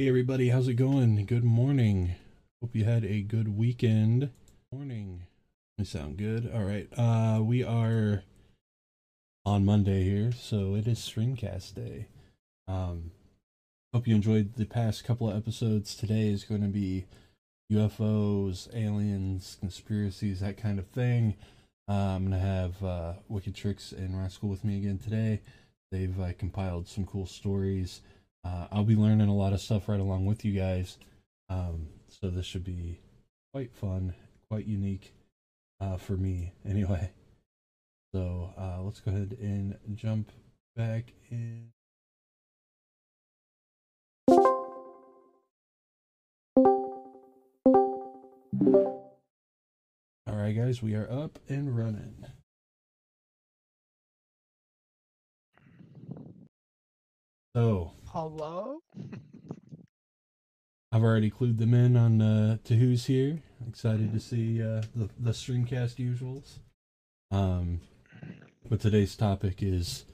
Hey everybody, how's it going? Good morning. Hope you had a good weekend. Morning. We sound good. All right. Uh we are on Monday here, so it is Streamcast day. Um hope you enjoyed the past couple of episodes. Today is going to be UFOs, aliens, conspiracies, that kind of thing. Uh, I'm gonna have uh, Wicked Tricks and Rascal with me again today. They've uh, compiled some cool stories. Uh, I'll be learning a lot of stuff right along with you guys. Um, so this should be quite fun, quite unique uh, for me, anyway. So uh, let's go ahead and jump back in. All right, guys, we are up and running. So Hello? I've already clued them in on uh, to who's here. Excited to see uh, the the streamcast usuals. Um, but today's topic is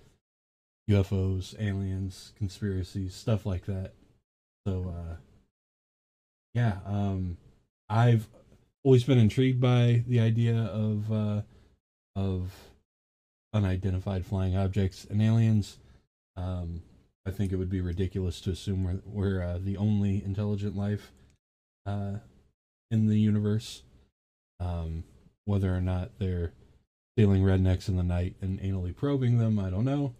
UFOs, aliens, conspiracies, stuff like that. So, uh, yeah, um, I've always been intrigued by the idea of uh, of unidentified flying objects and aliens. Um, I think it would be ridiculous to assume we're, we're uh, the only intelligent life uh, in the universe. Um, whether or not they're stealing rednecks in the night and anally probing them, I don't know.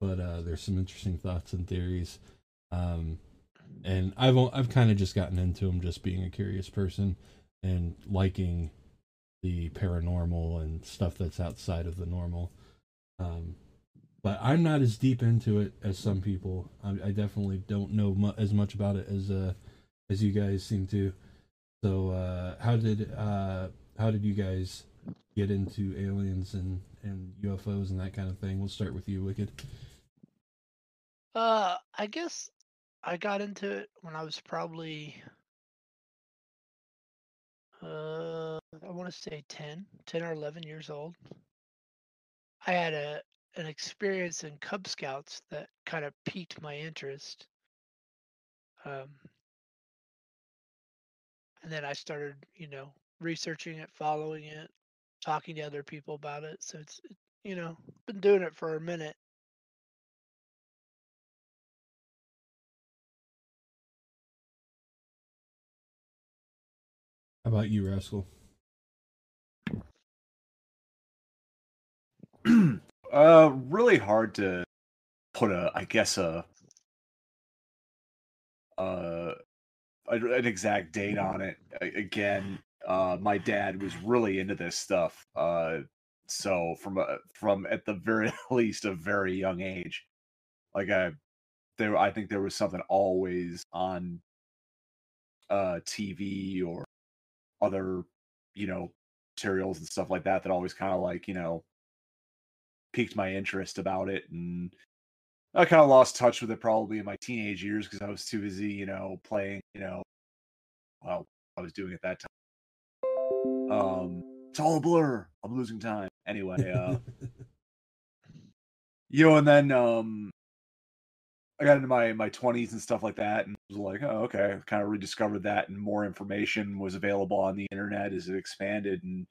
But uh, there's some interesting thoughts and theories. Um, and I've I've kind of just gotten into them, just being a curious person and liking the paranormal and stuff that's outside of the normal. Um, but I'm not as deep into it as some people. I, I definitely don't know mu- as much about it as uh as you guys seem to. So uh, how did uh how did you guys get into aliens and and UFOs and that kind of thing? We'll start with you, Wicked. Uh, I guess I got into it when I was probably, uh, I want to say 10, 10 or 11 years old. I had a an experience in Cub Scouts that kind of piqued my interest. Um, and then I started, you know, researching it, following it, talking to other people about it. So it's, you know, been doing it for a minute. How about you, Rascal? uh, really hard to put a, I guess a, uh, an exact date on it. Again, uh, my dad was really into this stuff. Uh, so from a, from at the very least a very young age, like I, there, I think there was something always on, uh, TV or other, you know, materials and stuff like that that always kind of like you know piqued my interest about it and I kind of lost touch with it probably in my teenage years because I was too busy, you know, playing, you know, well, I was doing at that time. Um, it's all a blur. I'm losing time. Anyway, uh, you know, and then um, I got into my my 20s and stuff like that, and was like, oh, okay, kind of rediscovered that, and more information was available on the internet as it expanded, and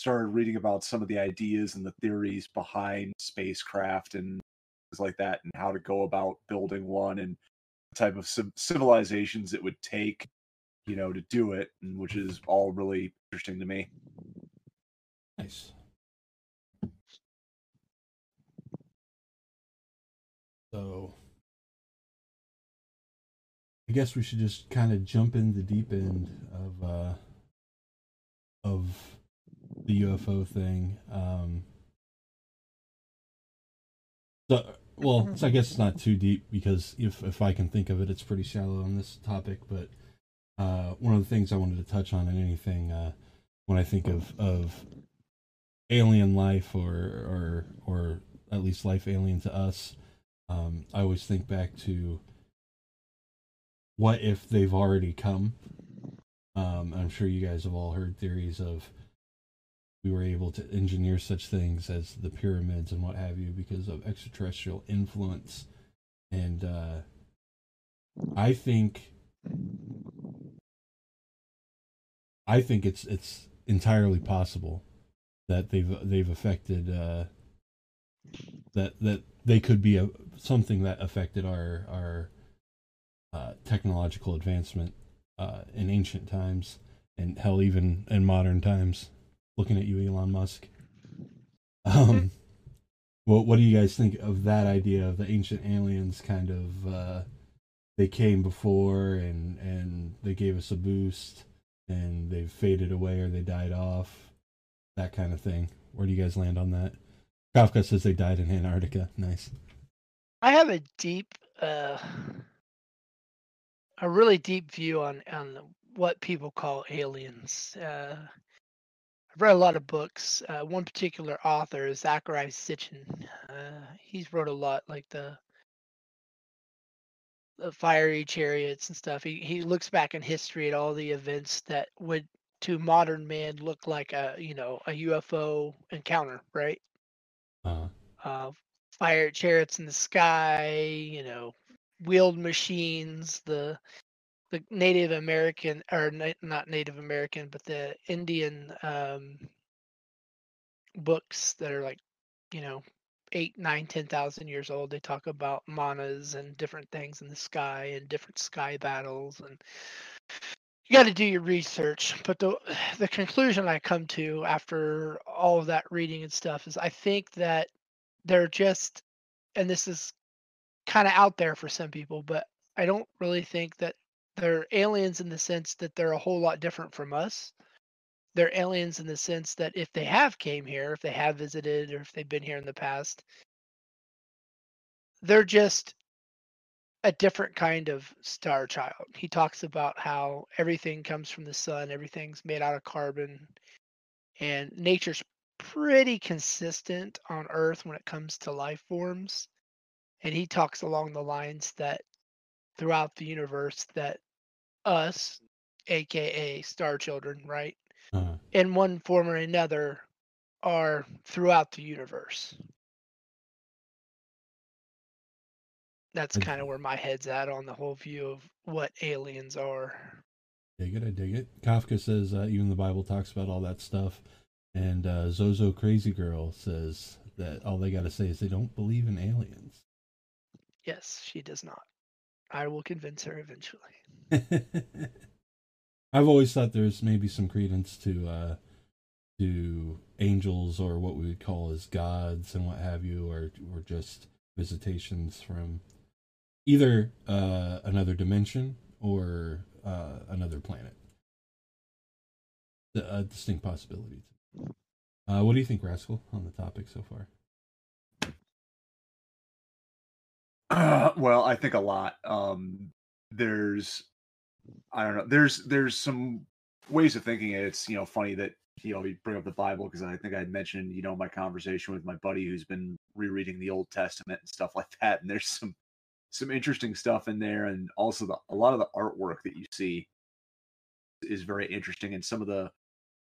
started reading about some of the ideas and the theories behind spacecraft and things like that and how to go about building one and the type of civilizations it would take you know to do it which is all really interesting to me Nice. So, I guess we should just kind of jump in the deep end of uh, of the UFO thing. Um, so, well, so I guess it's not too deep because if if I can think of it, it's pretty shallow on this topic. But uh, one of the things I wanted to touch on in anything uh, when I think of of alien life or or or at least life alien to us um i always think back to what if they've already come um i'm sure you guys have all heard theories of we were able to engineer such things as the pyramids and what have you because of extraterrestrial influence and uh I think I think it's it's entirely possible that they've they've affected uh, that that they could be a something that affected our our uh, technological advancement uh, in ancient times and hell even in modern times. Looking at you, Elon Musk. Um, what what do you guys think of that idea of the ancient aliens kind of uh, they came before and and they gave us a boost and they've faded away or they died off, that kind of thing. Where do you guys land on that? Kafka says they died in Antarctica. Nice. I have a deep, uh, a really deep view on on what people call aliens. Uh, I've read a lot of books. Uh, one particular author is Zachary Sitchin. Uh, he's wrote a lot, like the the fiery chariots and stuff. He he looks back in history at all the events that would to modern man look like a you know a UFO encounter, right? Uh-huh. Uh, fire chariots in the sky, you know, wheeled machines, the the Native American or na- not Native American, but the Indian um, books that are like, you know, eight, nine, ten thousand years old. They talk about manas and different things in the sky and different sky battles, and you got to do your research. But the the conclusion I come to after all of that reading and stuff is, I think that they're just, and this is kind of out there for some people, but I don't really think that they're aliens in the sense that they're a whole lot different from us. They're aliens in the sense that if they have came here, if they have visited, or if they've been here in the past, they're just a different kind of star child. He talks about how everything comes from the sun, everything's made out of carbon, and nature's pretty consistent on Earth when it comes to life forms. And he talks along the lines that throughout the universe that us, aka star children, right, uh, in one form or another, are throughout the universe. That's I- kind of where my head's at on the whole view of what aliens are. dig it, I dig it. Kafka says uh, even the Bible talks about all that stuff, and uh, Zozo Crazy Girl says that all they got to say is they don't believe in aliens. Yes, she does not. I will convince her eventually. I've always thought there's maybe some credence to uh to angels or what we would call as gods and what have you, or or just visitations from either uh another dimension or uh another planet. A distinct possibility. Uh, what do you think, Rascal, on the topic so far? Well, I think a lot. Um, there's, I don't know. There's there's some ways of thinking it. It's you know funny that you know you bring up the Bible because I think I mentioned you know my conversation with my buddy who's been rereading the Old Testament and stuff like that. And there's some some interesting stuff in there, and also the a lot of the artwork that you see is very interesting, and some of the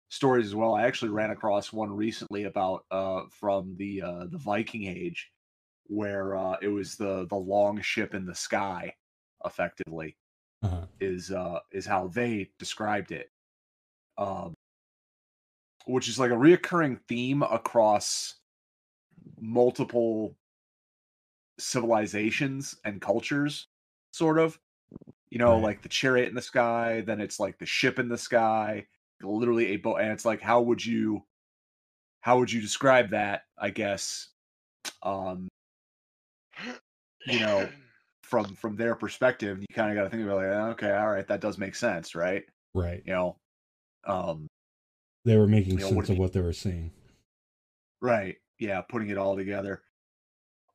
stories as well. I actually ran across one recently about uh from the uh the Viking Age where uh, it was the the long ship in the sky, effectively Uh-huh. is uh, is how they described it, um, which is like a reoccurring theme across multiple civilizations and cultures, sort of. You know, Right. like the chariot in the sky, then it's like the ship in the sky, literally a boat, and it's like how would you how would you describe that? I guess um you know, from from their perspective, you kind of got to think about like, okay, all right, that does make sense, right? Right. You know, um, They were making You know, what sense of what they were seeing. right? Yeah, putting it all together.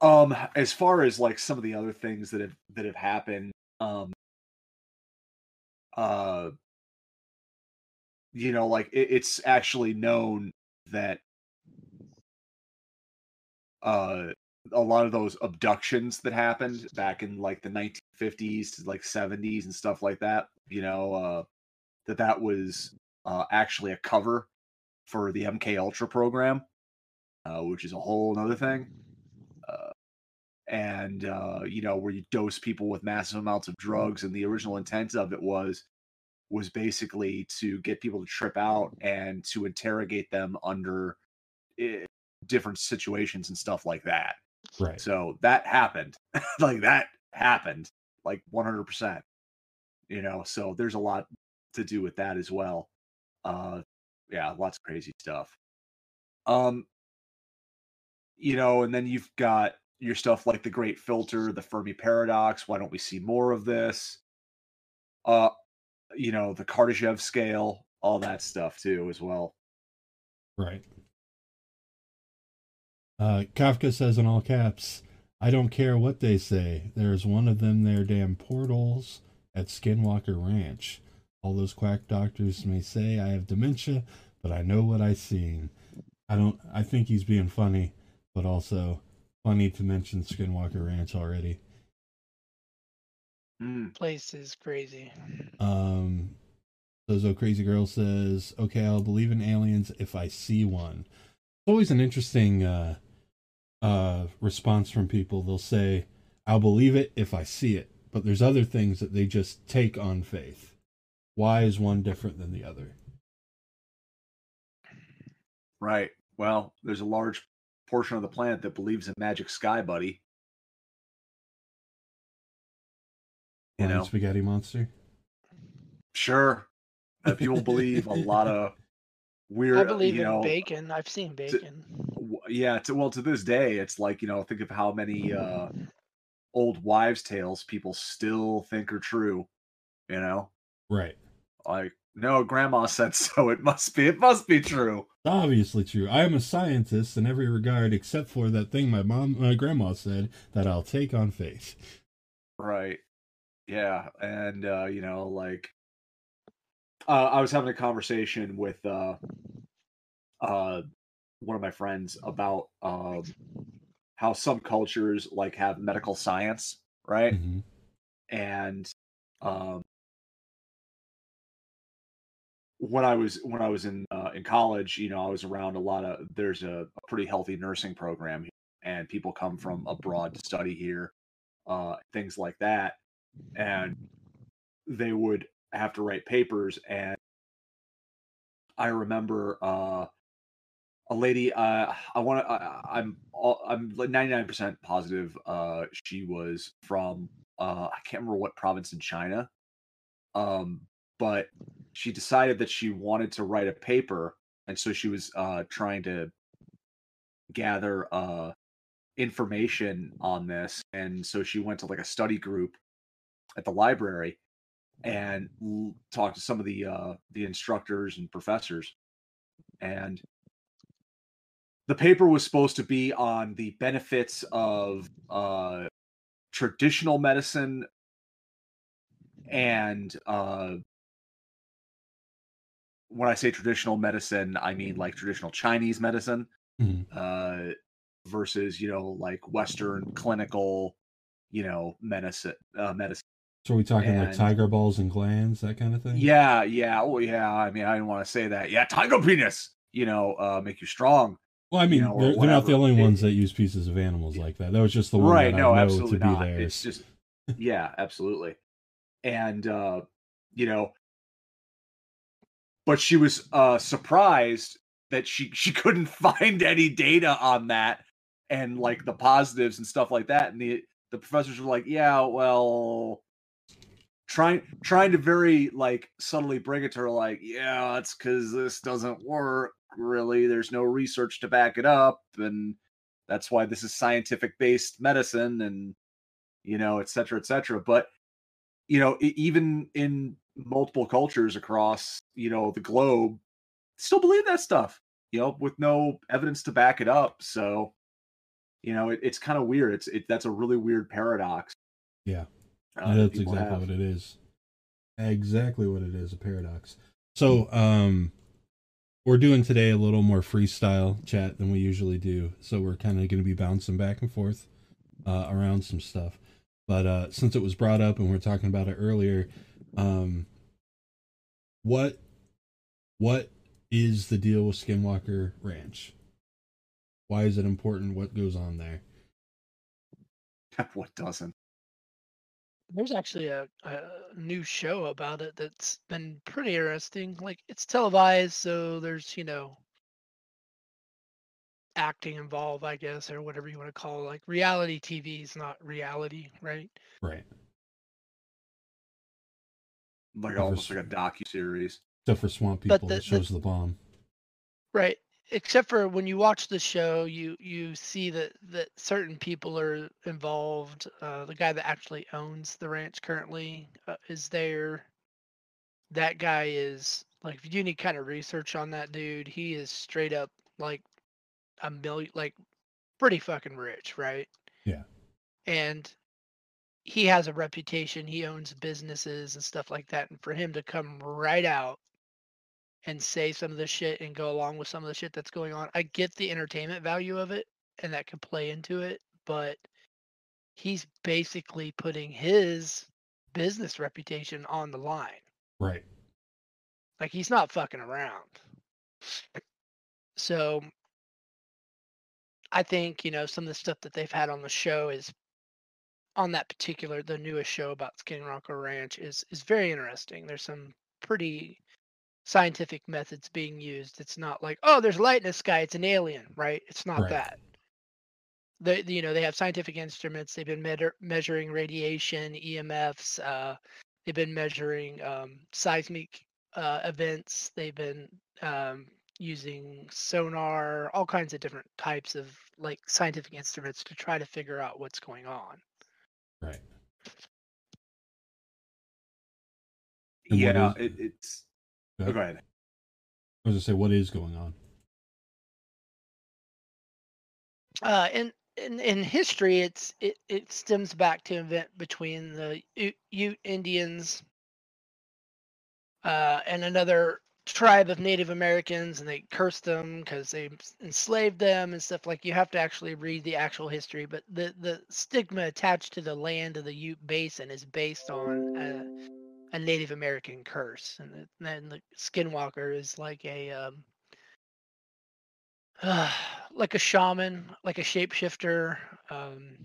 Um, as far as like some of the other things that have that have happened, um, uh, you know, like it, it's actually known that uh a lot of those abductions that happened back in like the 1950s to like 70s and stuff like that you know uh that that was uh actually a cover for the mk ultra program uh which is a whole nother thing uh and uh, you know where you dose people with massive amounts of drugs, and the original intent of it was was basically to get people to trip out and to interrogate them under eh, different situations and stuff like that. Right. So that happened. like that happened like 100%. You know, so there's a lot to do with that as well. Uh yeah, lots of crazy stuff. Um you know, and then you've got your stuff like the great filter, the Fermi paradox, why don't we see more of this? Uh you know, the Kardashev scale, all that stuff too as well. Right. Uh, Kafka says in all caps, I don't care what they say. There's one of them there damn portals at Skinwalker Ranch. All those quack doctors may say I have dementia, but I know what I seen. I don't I think he's being funny, but also funny to mention Skinwalker Ranch already. Mm. Place is crazy. Um Zozo Crazy Girl says, Okay, I'll believe in aliens if I see one. It's always an interesting uh uh, response from people. They'll say, I'll believe it if I see it. But there's other things that they just take on faith. Why is one different than the other? Right. Well, there's a large portion of the planet that believes in magic sky, buddy. You know, spaghetti monster. sure. People believe a lot of weird. I believe you in bacon. I've seen bacon. w- yeah. To, well, to this day, it's like you know, think of how many uh, old wives' tales people still think are true. You know, Right. like no, grandma said so. It must be. It must be true. Obviously true. I am a scientist in every regard except for that thing my mom, my grandma said that I'll take on faith. Right. Yeah, and uh, you know, like uh, I was having a conversation with uh, uh, one of my friends about um, how some cultures like have medical science, right? Mhm. And um, when I was when I was in uh, in college, you know, I was around a lot of. There's a, a pretty healthy nursing program, here, and people come from abroad to study here, uh, things like that, and they would have to write papers. And I remember uh, a lady. Uh, I want to. I'm all, I'm 99 percent positive. Uh, she was from. Uh, I can't remember what province in China. Um, but she decided that she wanted to write a paper and so she was uh trying to gather uh information on this and so she went to like a study group at the library and l- talked to some of the uh the instructors and professors and the paper was supposed to be on the benefits of uh traditional medicine and uh when I say traditional medicine, I mean like traditional Chinese medicine Mhm. uh, versus you know like Western clinical, you know medicine. Uh, medicine. So are we talking like tiger balls and glands, that kind of thing? Yeah, yeah, oh yeah. I mean, I didn't want to say that. Yeah, tiger penis. You know, uh, make you strong. Well, I mean, know, they're, they're not the only It- ones that use pieces of animals like that. That was just the one right? that No, I know absolutely to be not. It's just, yeah, absolutely. And uh, you know, but she was uh surprised that she she couldn't find any data on that and like the positives and stuff like that and the the professors were like yeah well trying trying to very like subtly bring it to her like yeah it's because this doesn't work really there's no research to back it up and that's why this is scientific based medicine and you know et cetera et cetera but you know even in multiple cultures across you know the globe still believe that stuff you know with no evidence to back it up so you know it, it's kind of weird it's it that's a really weird paradox Yeah. Uh, that That's exactly have. what it is. Exactly what it is, a paradox. So, um we're doing today a little more freestyle chat than we usually do. So we're kind of going to be bouncing back and forth uh around some stuff. But uh since it was brought up and we are talking about it earlier, um what what is the deal with Skinwalker Ranch? Why is it important? What goes on there? what doesn't? There's actually a, a new show about it that's been pretty interesting. Like it's televised, so there's you know acting involved, I guess, or whatever you want to call it. Like reality TV is not reality, right? Right. Like almost s- like a docu series. Except for swamp But people, the- that shows the bomb. Right. Except for when you watch the show, you you see that that certain people are involved. Uh, the guy that actually owns the ranch currently uh, is there. That guy is like, if you do any kind of research on that dude, he is straight up like a million, like pretty fucking rich, right? Yeah. And he has a reputation. He owns businesses and stuff like that. And for him to come right out and say some of the shit and go along with some of the shit that's going on. I get the entertainment value of it and that could play into it, but he's basically putting his business reputation on the line. Right. Like he's not fucking around. So I think, you know, some of the stuff that they've had on the show is on that particular the newest show about Skin Skinwalker Ranch is is very interesting. There's some pretty scientific methods being used. It's not like, oh, there's light in the sky, it's an alien, right? It's not Right. that. They, you know, they have scientific instruments. They've been measur- measuring radiation, EMFs. Uh, they've been measuring um, seismic uh, events. They've been um, using sonar, all kinds of different types of like scientific instruments to try to figure out what's going on. Right. And what yeah, is- it, it's. Go Oh, ahead. go ahead. I was gonna say, what is going on? Uh, in, in in history, it's it, it stems back to an event between the Ute, Ute Indians uh, and another tribe of Native Americans, and they cursed them because they enslaved them and stuff. Like you have to actually read the actual history, but the the stigma attached to the land of the Ute Basin is based on a, a Native American curse, and then the Skinwalker is like a um, uh, like a shaman, like a shapeshifter. Um,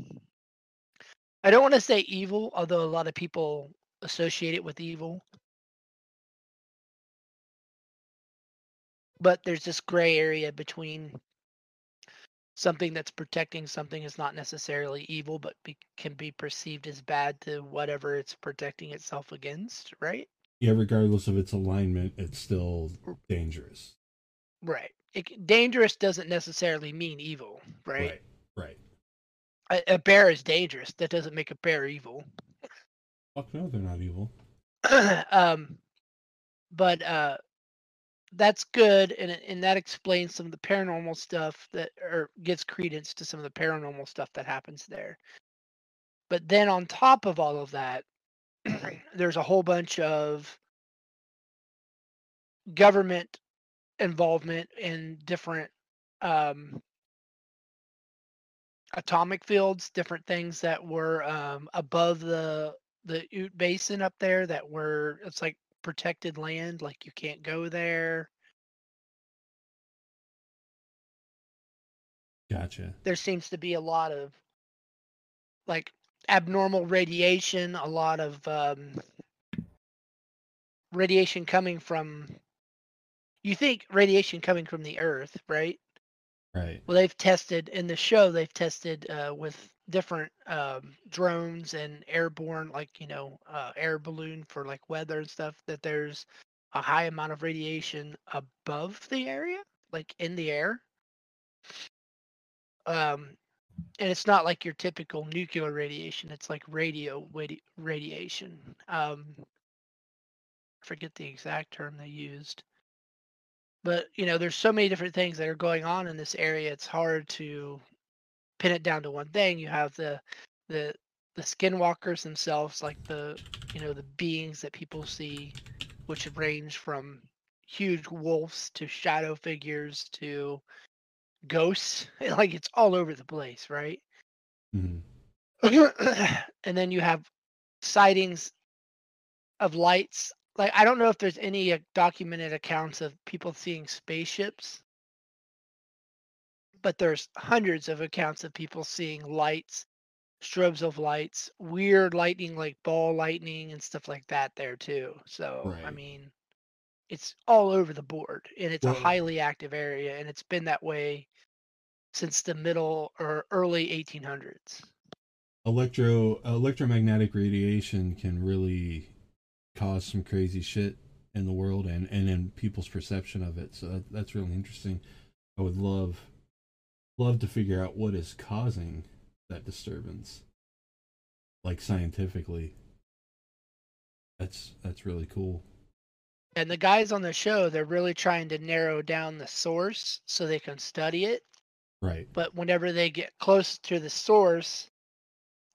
I don't want to say evil, although a lot of people associate it with evil. But there's this gray area between something that's protecting something is not necessarily evil, but be, can be perceived as bad to whatever it's protecting itself against, right? Yeah, regardless of its alignment, it's still dangerous. Right. It, dangerous doesn't necessarily mean evil, right? Right. Right. A, a bear is dangerous. That doesn't make a bear evil. Fuck no, they're not evil. um, but uh, that's good, and and that explains some of the paranormal stuff that, or gives credence to some of the paranormal stuff that happens there. But then on top of all of that, there's a whole bunch of government involvement in different um, atomic fields, different things that were um, above the the Ute Basin up there that were it's like protected land, like you can't go there. Gotcha. There seems to be a lot of like abnormal radiation, a lot of um, radiation coming from. You think radiation coming from the Earth, right? Right. Well, they've tested in the show. They've tested uh, with different um, drones and airborne, like you know, uh, air balloon for like weather and stuff. That there's a high amount of radiation above the area, like in the air. Um, and it's not like your typical nuclear radiation. It's like radio radi- radiation. Um, I forget the exact term they used but you know there's so many different things that are going on in this area it's hard to pin it down to one thing you have the the the skinwalkers themselves like the you know the beings that people see which range from huge wolves to shadow figures to ghosts like it's all over the place right? Hmm and then you have sightings of lights like i don't know if there's any uh, documented accounts of people seeing spaceships but there's hundreds of accounts of people seeing lights strobes of lights, weird lightning like ball lightning and stuff like that there too. So I mean, it's all over the board and it's a highly active area and it's been that way since the middle or early 1800s. electro electromagnetic radiation can really cause some crazy shit in the world and and in people's perception of it so that, that's really interesting i would love love to figure out what is causing that disturbance like scientifically that's that's really cool And the guys on the show, they're really trying to narrow down the source so they can study it. right But whenever they get close to the source,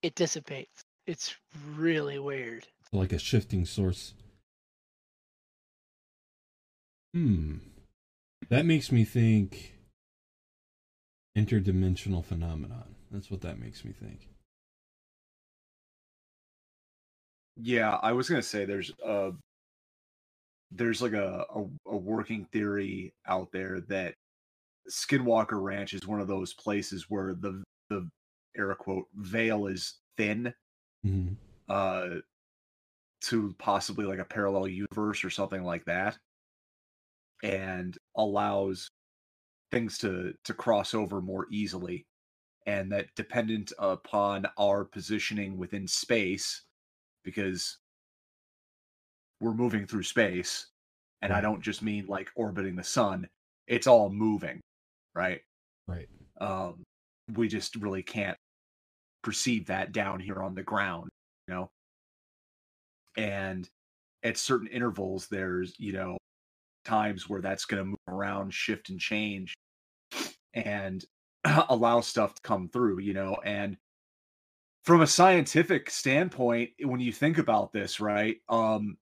it dissipates. It's really weird. like a shifting source hmm that makes me think interdimensional phenomenon. That's what that makes me think. Yeah, I was gonna say there's a there's like a, a a working theory out there that Skinwalker Ranch is one of those places where the the air quote veil is thin hmm uh to possibly like a parallel universe or something like that and allows things to to cross over more easily and that dependent upon our positioning within space because we're moving through space and i don't just mean like orbiting the sun it's all moving right? Right. Um we just really can't perceive that down here on the ground you know? And at certain intervals there's you know times where that's going to move around shift and change and allow stuff to come through you know and from a scientific standpoint when you think about this right um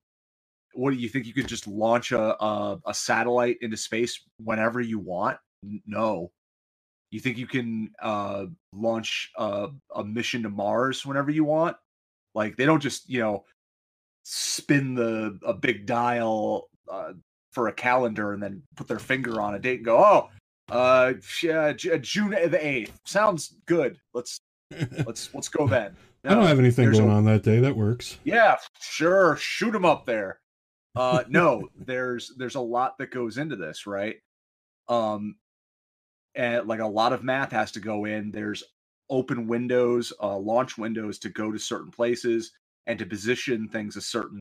what do you think? You could just launch a a, a satellite into space whenever you want? No. You think you can uh launch a, a mission to mars whenever you want? Like they don't just you know spin the a big dial uh, for a calendar and then put their finger on a date and go oh uh yeah, J- june the 8th sounds good let's let's let's go then i don't have anything there's a- going on that day that works yeah, sure. Shoot them up there. Uh no, there's there's a lot that goes into this, right? Um and like a lot of math has to go in. There's open windows, uh launch windows to go to certain places and to position things a certain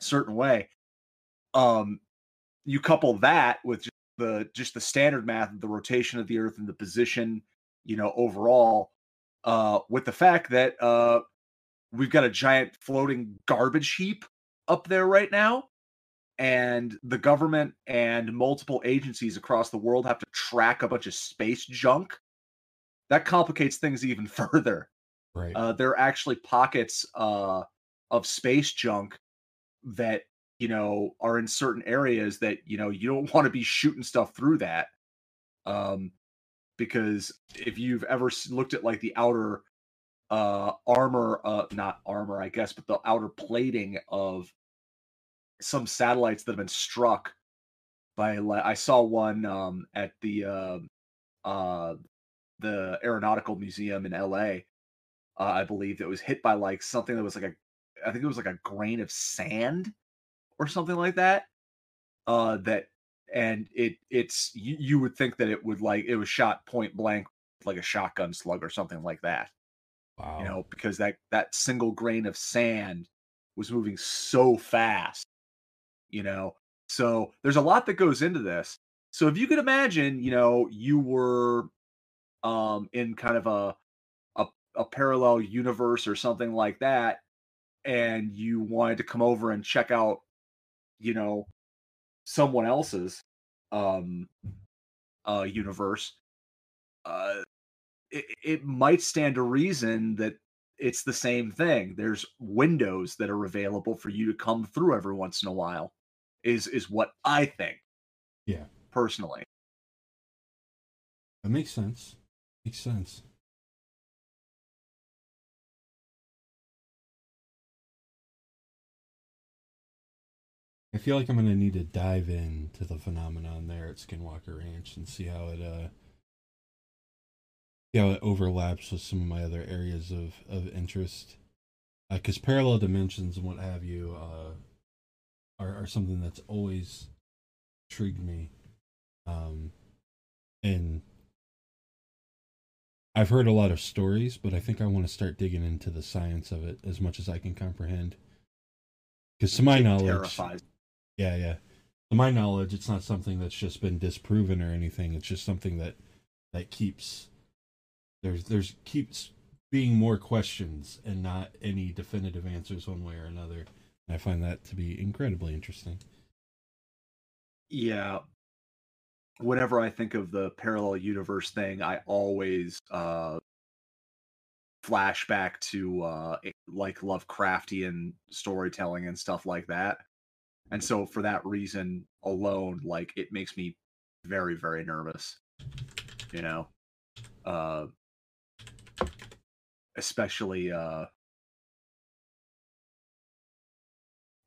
certain way. Um you couple that with just the just the standard math of the rotation of the earth and the position, you know, overall uh with the fact that uh we've got a giant floating garbage heap up there right now and the government and multiple agencies across the world have to track a bunch of space junk that complicates things even further. Right. Uh, there are actually pockets uh, of space junk that you know are in certain areas that you know you don't want to be shooting stuff through that um because if you've ever looked at like the outer uh armor uh not armor i guess but the outer plating of some satellites that have been struck by i saw one um at the uh uh the aeronautical museum in la uh, i believe that was hit by like something that was like a i think it was like a grain of sand or something like that uh that and it it's you, you would think that it would like it was shot point blank like a shotgun slug or something like that wow. you know because that that single grain of sand was moving so fast you know? So there's a lot that goes into this. So if you could imagine you know you were um in kind of a a, a parallel universe or something like that and you wanted to come over and check out you know someone else's um uh universe uh it, it might stand to reason that it's the same thing. There's windows that are available for you to come through every once in a while is is what i think Yeah. personally. That makes sense. Makes sense I feel like I'm gonna need to dive into the phenomenon there at Skinwalker Ranch and see how it uh how it overlaps with some of my other areas of of interest. Because parallel dimensions and what have you uh, are are something that's always intrigued me, um, and I've heard a lot of stories, but I think I want to start digging into the science of it as much as I can comprehend. Because to my It knowledge, terrifies. Yeah, yeah. To my knowledge, it's not something that's just been disproven or anything. It's just something that that keeps there's there's keeps being more questions and not any definitive answers one way or another. And I find that to be incredibly interesting. Yeah. Whenever I think of the parallel universe thing, I always uh flashback to uh like Lovecraftian storytelling and stuff like that. And so for that reason alone, like it makes me very, very nervous. You know? Uh especially uh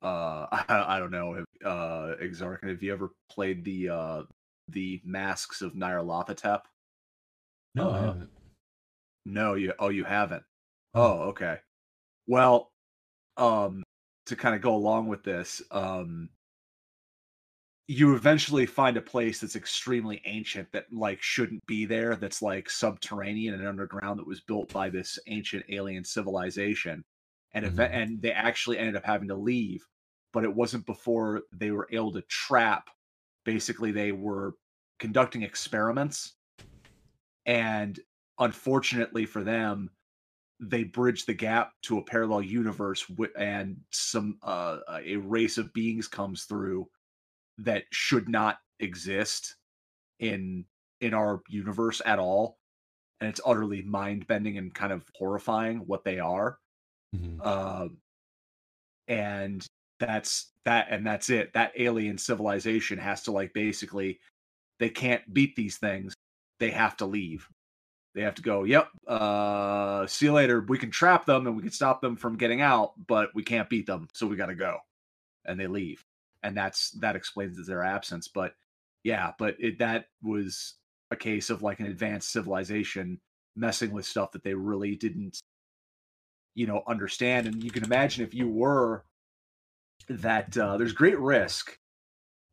uh I, I don't know if uh Exarkin, have you ever played the uh the masks of Nyarlathotep? No, I Uh, haven't. No, you oh you haven't. Oh, okay. Well, um to kind of go along with this, um you eventually find a place that's extremely ancient that like shouldn't be there that's like subterranean and underground that was built by this ancient alien civilization and Mhm. and they actually ended up having to leave but it wasn't before they were able to trap basically they were conducting experiments and unfortunately for them they bridge the gap to a parallel universe and some uh, a race of beings comes through that should not exist in in our universe at all. And it's utterly mind-bending and kind of horrifying what they are. Mhm. um and that's that and that's it. That alien civilization has to like basically they can't beat these things. They have to leave they have to go yep uh see you later. We can trap them and we can stop them from getting out but we can't beat them so we got to go. And they leave. And that's that explains their absence but yeah but it that was a case of like an advanced civilization messing with stuff that they really didn't you know understand. And you can imagine if you were that uh, there's great risk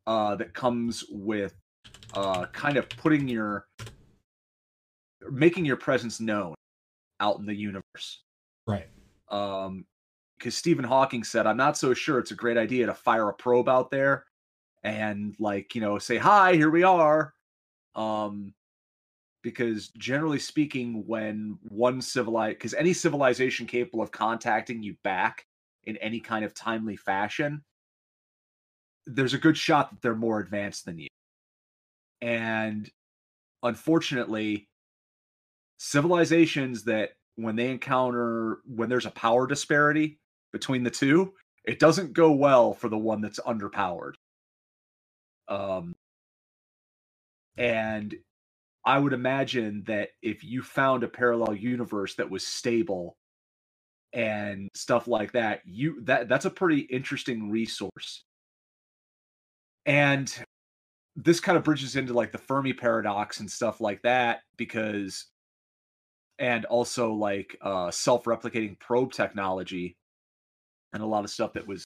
uh, that comes with uh, kind of putting your making your presence known out in the universe. Right. um because stephen hawking said i'm not so sure it's a great idea to fire a probe out there and like you know say hi here we are. Um because generally speaking when one civilized because any civilization capable of contacting you back in any kind of timely fashion there's a good shot that they're more advanced than you. And unfortunately civilizations that when they encounter when there's a power disparity between the two it doesn't go well for the one that's underpowered. Um and i would imagine that if you found a parallel universe that was stable and stuff like that you that that's a pretty interesting resource. And this kind of bridges into like the fermi paradox and stuff like that because and also like uh self-replicating probe technology and a lot of stuff that was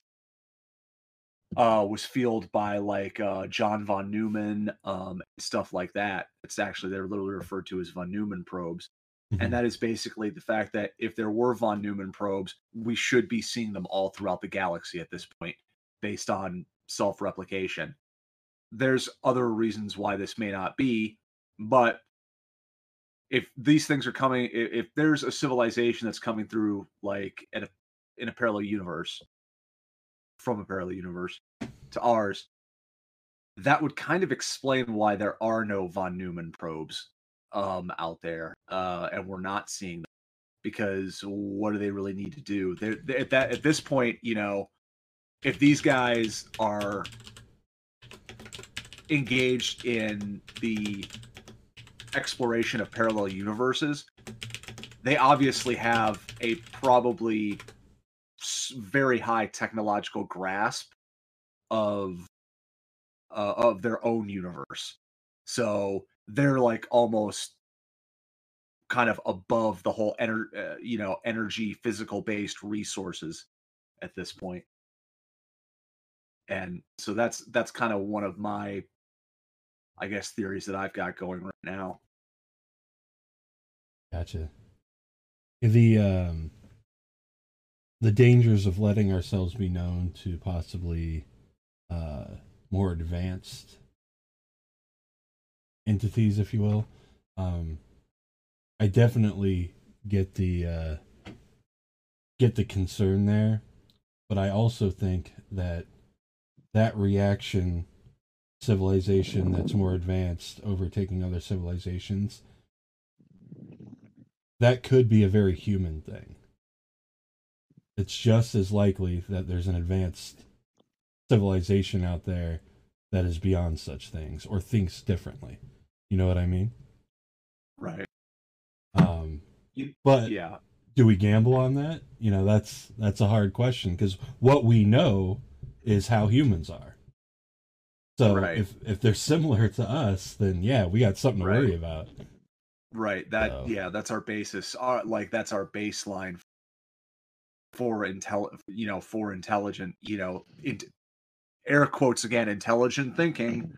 uh was fueled by like uh John von Neumann um stuff like that. It's actually they're literally referred to as von Neumann probes. Mhm. And that is basically the fact that if there were von Neumann probes, we should be seeing them all throughout the galaxy at this point based on self-replication. There's other reasons why this may not be, but if these things are coming i- if there's a civilization that's coming through like at a, in a parallel universe from a parallel universe to ours that would kind of explain why there are no von neumann probes um out there uh and we're not seeing them because what do they really need to do? They're, they at that at this point you know if these guys are engaged in the exploration of parallel universes, they obviously have a probably very high technological grasp of uh, of their own universe. So they're like almost kind of above the whole ener- uh, you know energy physical based resources at this point and so that's that's kind of one of my i guess theories that i've got going right now Gotcha. The um the dangers of letting ourselves be known to possibly uh more advanced entities, if you will. Um I definitely get the uh get the concern there, but I also think that that reaction civilization that's more advanced overtaking other civilizations that could be a very human thing. It's just as likely that there's an advanced civilization out there that is beyond such things or thinks differently. You know what I mean? right Um, but yeah do we gamble on that? You know, that's that's a hard question because what we know is how humans are. So Right. if if they're similar to us, then yeah, we got something to Right. worry about. Right that So- yeah that's our basis our, like that's our baseline for intel you know for intelligent you know int- air quotes again intelligent thinking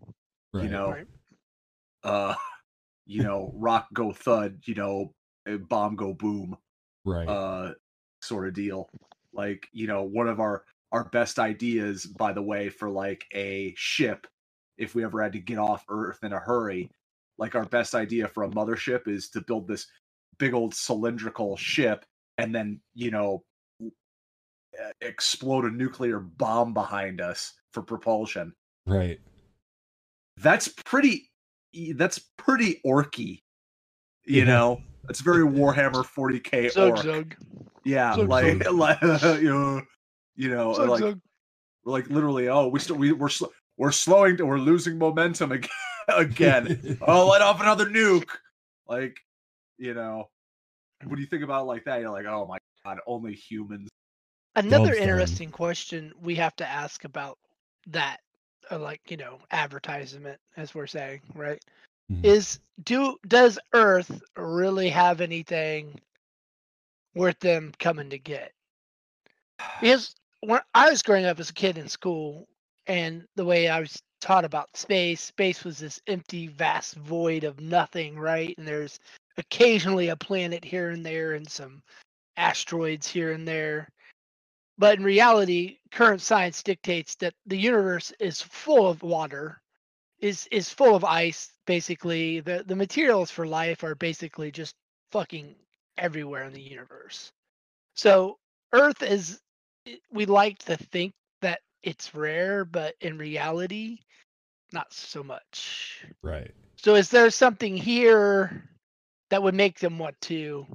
Right. you know Right. uh you know rock go thud you know uh, bomb go boom right. uh sort of deal like you know one of our our best ideas by the way for like a ship if we ever had to get off earth in a hurry like our best idea for a mothership is to build this big old cylindrical ship and then you know uh, explode a nuclear bomb behind us for propulsion right. that's pretty that's pretty orky you Yeah. know it's very warhammer 40k Zug orc. zug. yeah Zug, like, zug. like you know you know Zug like zug. like literally oh we still we, we're sl- we're slowing we're losing momentum again again oh let off another nuke like you know when you think about it like that you're like oh my god only humans Another fun. interesting question we have to ask about that, uh, like you know, advertisement, as we're saying, right? Mhm. Is do does Earth really have anything worth them coming to get? Because when I was growing up as a kid in school, and the way I was taught about space, space was this empty, vast void of nothing, right? And there's occasionally a planet here and there, and some asteroids here and there. But in reality, current science dictates that the universe is full of water, is is full of ice. Basically, the the materials for life are basically just fucking everywhere in the universe. So Earth is. Eh, we like to think it's rare, but in reality, not so much. right. So is there something here that would make them want to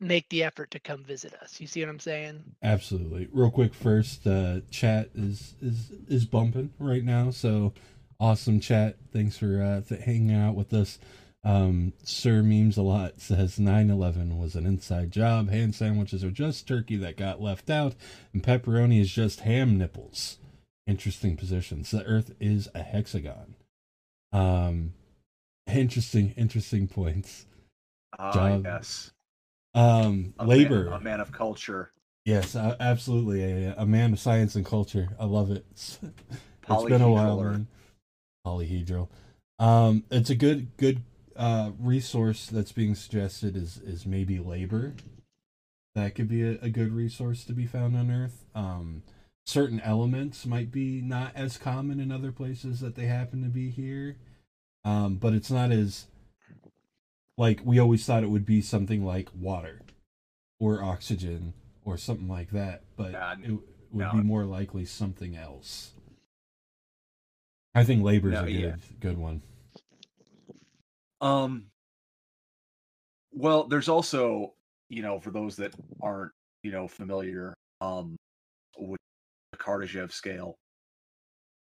make the effort to come visit us? You see what I'm saying? Absolutely. Real quick first, uh chat is is is bumping right now, so awesome chat. Thanks for uh th- hanging out with us. Um Sir Memes a lot says 9/11 was an inside job. Hand sandwiches are just turkey that got left out and pepperoni is just ham nipples. Interesting positions. The earth is a hexagon. Um interesting interesting points. ah Job. yes Um a man- labor a man of culture Yes, a- absolutely. A, a man of science and culture. I love it. It's, it's been a while, man. Polyhedral. Um, it's a good good uh, resource that's being suggested is is maybe labor. That could be a, a good resource to be found on Earth. Um, certain elements might be not as common in other places that they happen to be here, um, but it's not as like we always thought it would be something like water or oxygen or something like that, but Nah, it would no. be more likely something else. I think labor's No, a good yeah. good one. Um. Well, there's also, you know, for those that aren't, you know, familiar, um, with the Kardashev scale.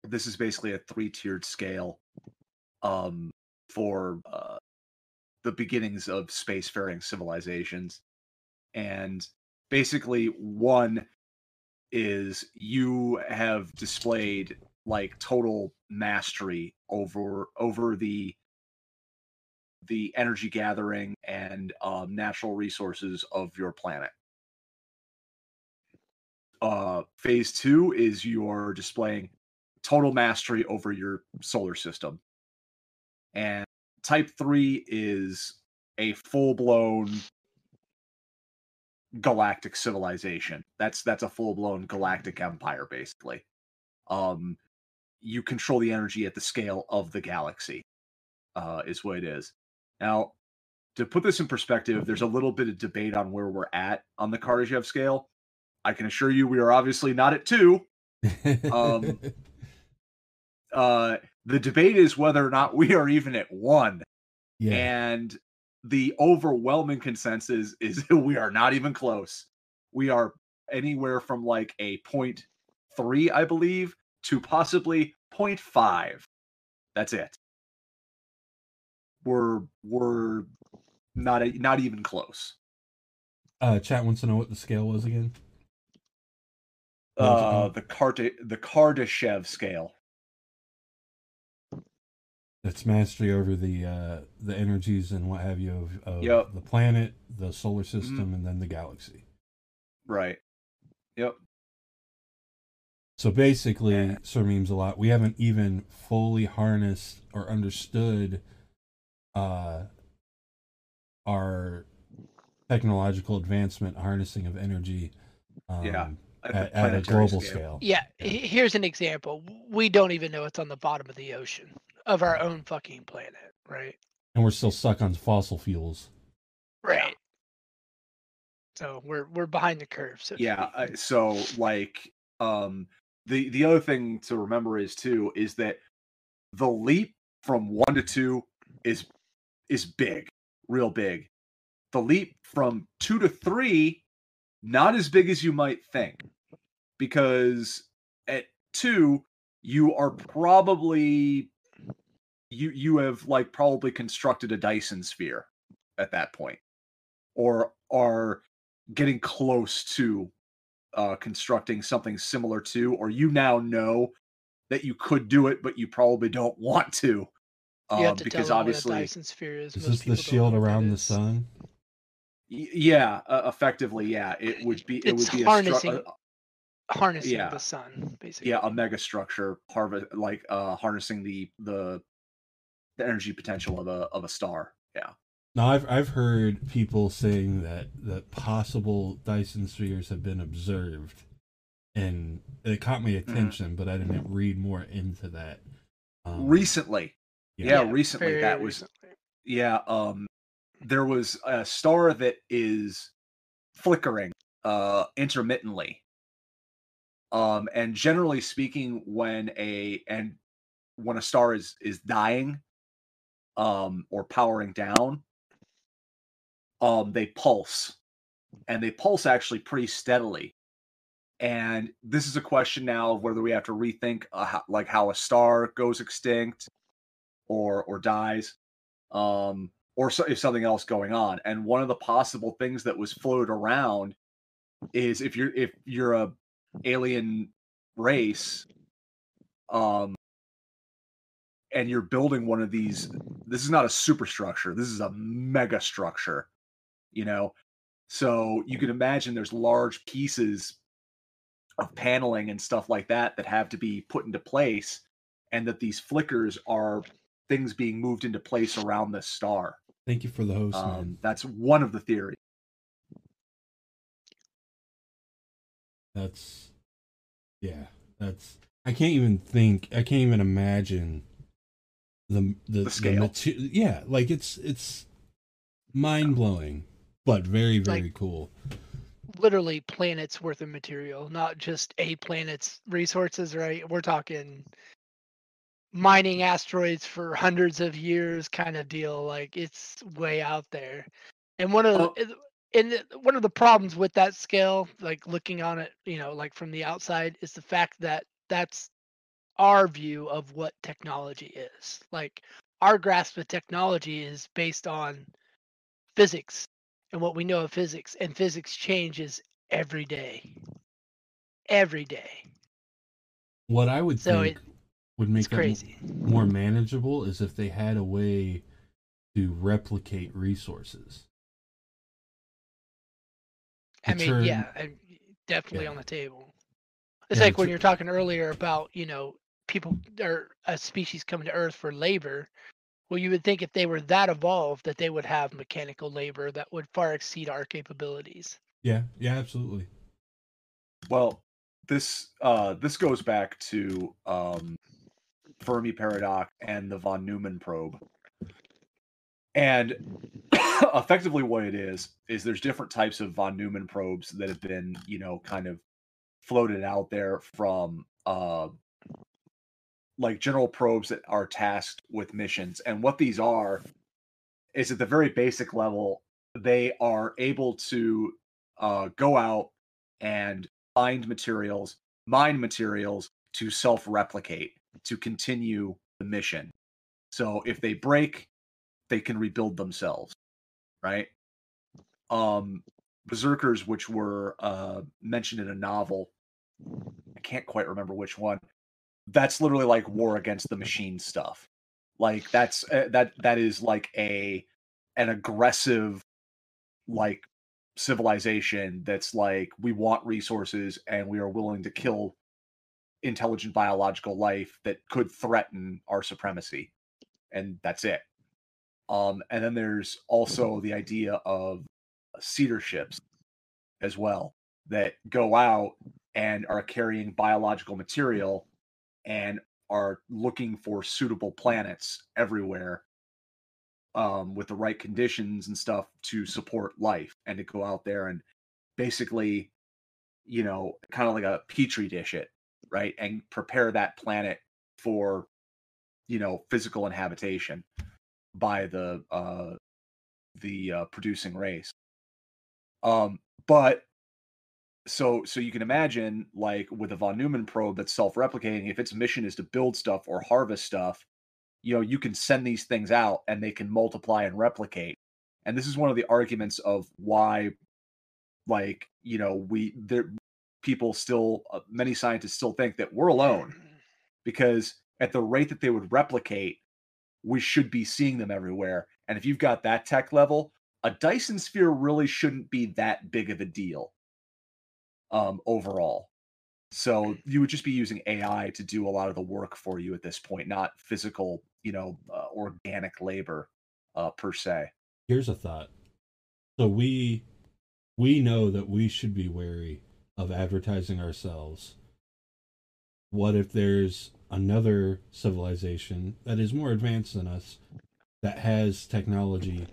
This is basically a three-tiered scale, um, for uh, the beginnings of spacefaring civilizations, and basically one is you have displayed like total mastery over over the the energy gathering and um, natural resources of your planet. Uh, phase two is you're displaying total mastery over your solar system. And type three is a full blown galactic civilization. That's that's a full blown galactic empire, basically. Um, you control the energy at the scale of the galaxy, uh, is what it is. Now, to put this in perspective, there's a little bit of debate on where we're at on the Kardashev scale. I can assure you, we are obviously not at two. Um, uh, the debate is whether or not we are even at one. yeah. And the overwhelming consensus is we are not even close. We are anywhere from like a point three, I believe, to possibly 0.5. That's it. We're we're not a, not even close. uh, chat wants to know what the scale was again. What was it Uh, the Karta the Kardashev scale. That's mastery over the uh, the energies and what have you of, of Yep. the planet, the solar system, and then the galaxy. Right. Yep. So basically, Yeah. Sir memes a lot. We haven't even fully harnessed or understood uh, our technological advancement, harnessing of energy. Um, Yeah, At, At, a global scale. Yeah, Yeah. here's an example. We don't even know it's on the bottom of the ocean of our own fucking planet, right? and we're still stuck on fossil fuels. Right. So we're we're behind the curve. So yeah speak. I- so like um the the other thing to remember is too is that the leap from one to two is is big real big. The leap from two to three not as big as you might think. Because at two you are probably you you have like probably constructed a dyson sphere at that point or are getting close to uh, constructing something similar to, or you now know that you could do it, but you probably don't want to, you um, have to because tell them obviously, what a Dyson sphere is. Is this the shield know what that around the sun? y- yeah, uh, effectively, yeah, it would be, it It's would be harnessing- a, stru- uh, Harnessing Yeah. the sun, basically. yeah, a mega structure, harvest, like uh, harnessing the the the energy potential of a of a star. Yeah, Now I've I've heard people saying that that possible Dyson spheres have been observed, and it caught my Mm-hmm. attention, but I didn't read more into that. Um, recently, yeah, recently that was recently. yeah um there was a star that is flickering uh intermittently. Um and generally speaking when a and when a star is is dying um or powering down um they pulse and they pulse actually pretty steadily. And this is a question now of whether we have to rethink uh, how, like how a star goes extinct or or dies um or so, if something else going on and one of the possible things that was floated around is if you're if you're a alien race um and you're building one of these this is not a superstructure this is a mega structure you know? So you can imagine there's large pieces of paneling and stuff like that that have to be put into place and that these flickers are things being moved into place around this star Thank you for the host, um, man. that's one of the theories That's yeah. That's I can't even think. I can't even imagine the the, The scale. mate- yeah, like it's it's mind blowing, but very very Like- cool. literally planets worth of material, not just a planet's resources, right? We're talking mining asteroids for hundreds of years kind of deal. Like it's way out there. And one of the, Oh. it- and one of the problems with that scale, like looking on it, you know, like from the outside, is the fact that that's our view of what technology is. Like our grasp of technology is based on physics and what we know of physics and physics changes every day every day What I would So think would make it's that crazy more manageable is if they had a way to replicate resources. I mean, turn- yeah, definitely Yeah. on the table. It's Yeah, like when to- you're talking earlier about, you know, people or a species coming to Earth for labor. Well, you would think if they were that evolved that they would have mechanical labor that would far exceed our capabilities. Yeah, yeah, absolutely. Well, this uh this goes back to um Fermi paradox and the von Neumann probe. And effectively what it is is there's different types of von Neumann probes that have been, you know, kind of floated out there from uh like general probes that are tasked with missions. And what these are is at the very basic level, they are able to uh, go out and find materials, mine materials to self replicate, to continue the mission. So if they break, they can rebuild themselves, right? Um, Berserkers, which were uh, mentioned in a novel, I can't quite remember which one. That's literally like war against the machine stuff. Like that's uh, that that is like a an aggressive like civilization that's like we want resources and we are willing to kill intelligent biological life that could threaten our supremacy and that's it. Um and then there's also the idea of seeder ships as well that go out and are carrying biological material and are looking for suitable planets everywhere um, with the right conditions and stuff to support life and to go out there and basically, you know, kind of like a petri dish it, right? And prepare that planet for, you know, physical inhabitation by the uh the uh, producing race. Um, but so so you can imagine like with a von Neumann probe that's self-replicating, if its mission is to build stuff or harvest stuff, you know, you can send these things out and they can multiply and replicate. And this is one of the arguments of why like, you know, we there people still uh, many scientists still think that we're alone because at the rate that they would replicate, we should be seeing them everywhere. And if you've got that tech level, a Dyson sphere really shouldn't be that big of a deal um, overall. So you would just be using AI to do a lot of the work for you at this point, not physical, you know, uh, organic labor uh, per se. Here's a thought. So we we know that we should be wary of advertising ourselves. What if there's another civilization that is more advanced than us that has technology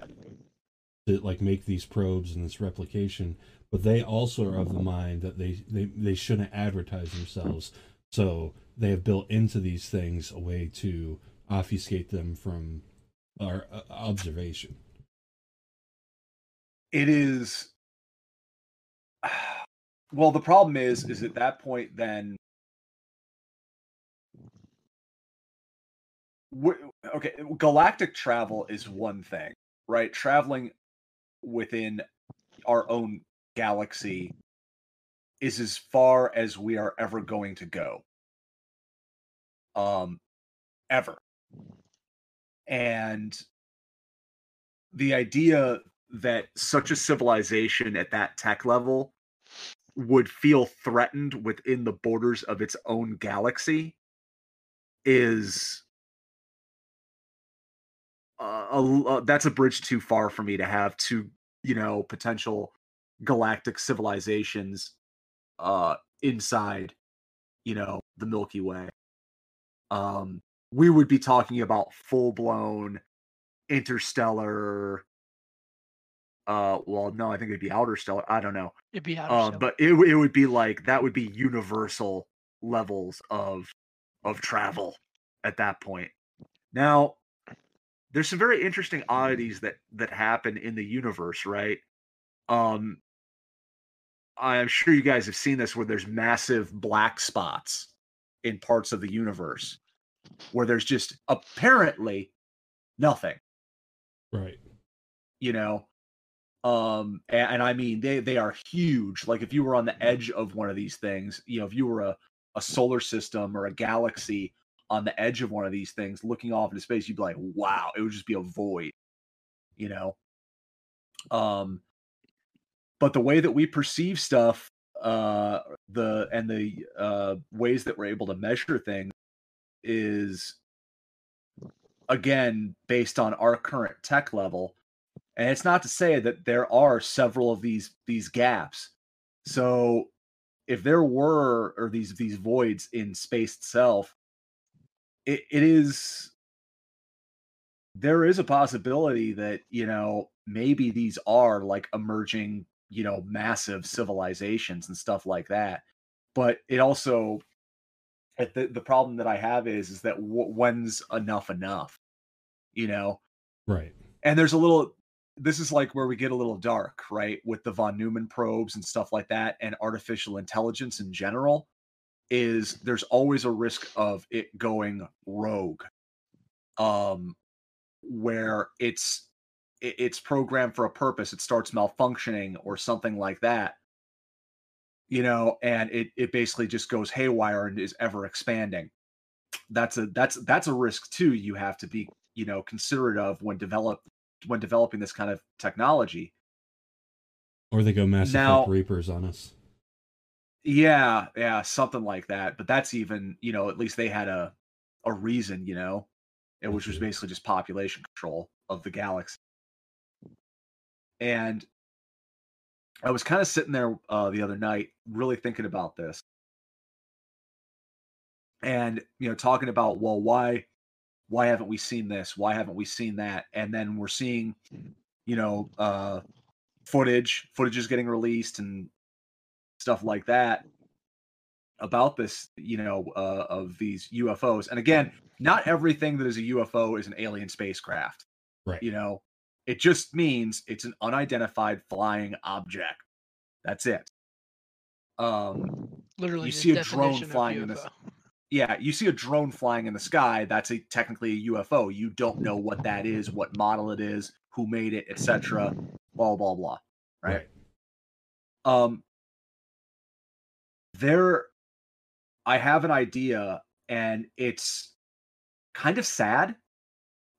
to like make these probes and this replication, but they also are of the mind that they they, they shouldn't advertise themselves. So they have built into these things a way to obfuscate them from our uh, observation. It is. Well, the problem is, is at that point, then. Okay, galactic travel is one thing, right? Traveling within our own galaxy is as far as we are ever going to go. Um, ever. And the idea that such a civilization at that tech level would feel threatened within the borders of its own galaxy is a uh, that's a bridge too far for me to have two you know potential galactic civilizations uh inside you know the milky way. Um we would be talking about full blown interstellar uh well no i think it'd be outer stellar i don't know It'd be outer uh, but it, it would be like that would be universal levels of of travel at that point. Now there's some very interesting oddities that that happen in the universe right? Um i'm sure you guys have seen this where there's massive black spots in parts of the universe where there's just apparently nothing. Right. you know um and, and i mean they they are huge like if you were on the edge of one of these things you know if you were a, a solar system or a galaxy on the edge of one of these things looking off into space you'd be like wow it would just be a void you know. Um, but the way that we perceive stuff, uh, the and the uh, ways that we're able to measure things is again based on our current tech level and it's not to say that there are several of these these gaps. So if there were or these these voids in space itself it, it is there is a possibility that you know maybe these are like emerging you know massive civilizations and stuff like that. But it also the, the problem that i have is is that w- when's enough enough? You know? Right. And there's a little this is like where we get a little dark right with the von neumann probes and stuff like that and artificial intelligence in general is there's always a risk of it going rogue um where it's it's programmed for a purpose it starts malfunctioning or something like that you know and it it basically just goes haywire and is ever expanding. That's a that's that's a risk too you have to be you know considerate of when develop when developing this kind of technology. Or they go massive now, reapers on us. Yeah yeah something like that but that's even you know at least they had a a reason you know which was basically just population control of the galaxy. And I was kind of sitting there uh, the other night, really thinking about this, and you know, talking about well, why, why haven't we seen this? Why haven't we seen that? And then we're seeing, you know, uh, footage, footage is getting released and stuff like that about this, you know, uh, of these UFOs. And again, not everything that is a UFO is an alien spacecraft. Right. You know, it just means it's an unidentified flying object. That's it. Um, Literally, you see a drone flying in the yeah, you see a drone flying in the sky. That's a technically a UFO. You don't know what that is, what model it is, who made it, etc. Blah blah blah. Right? right. Um. There, I have an idea, and it's kind of sad.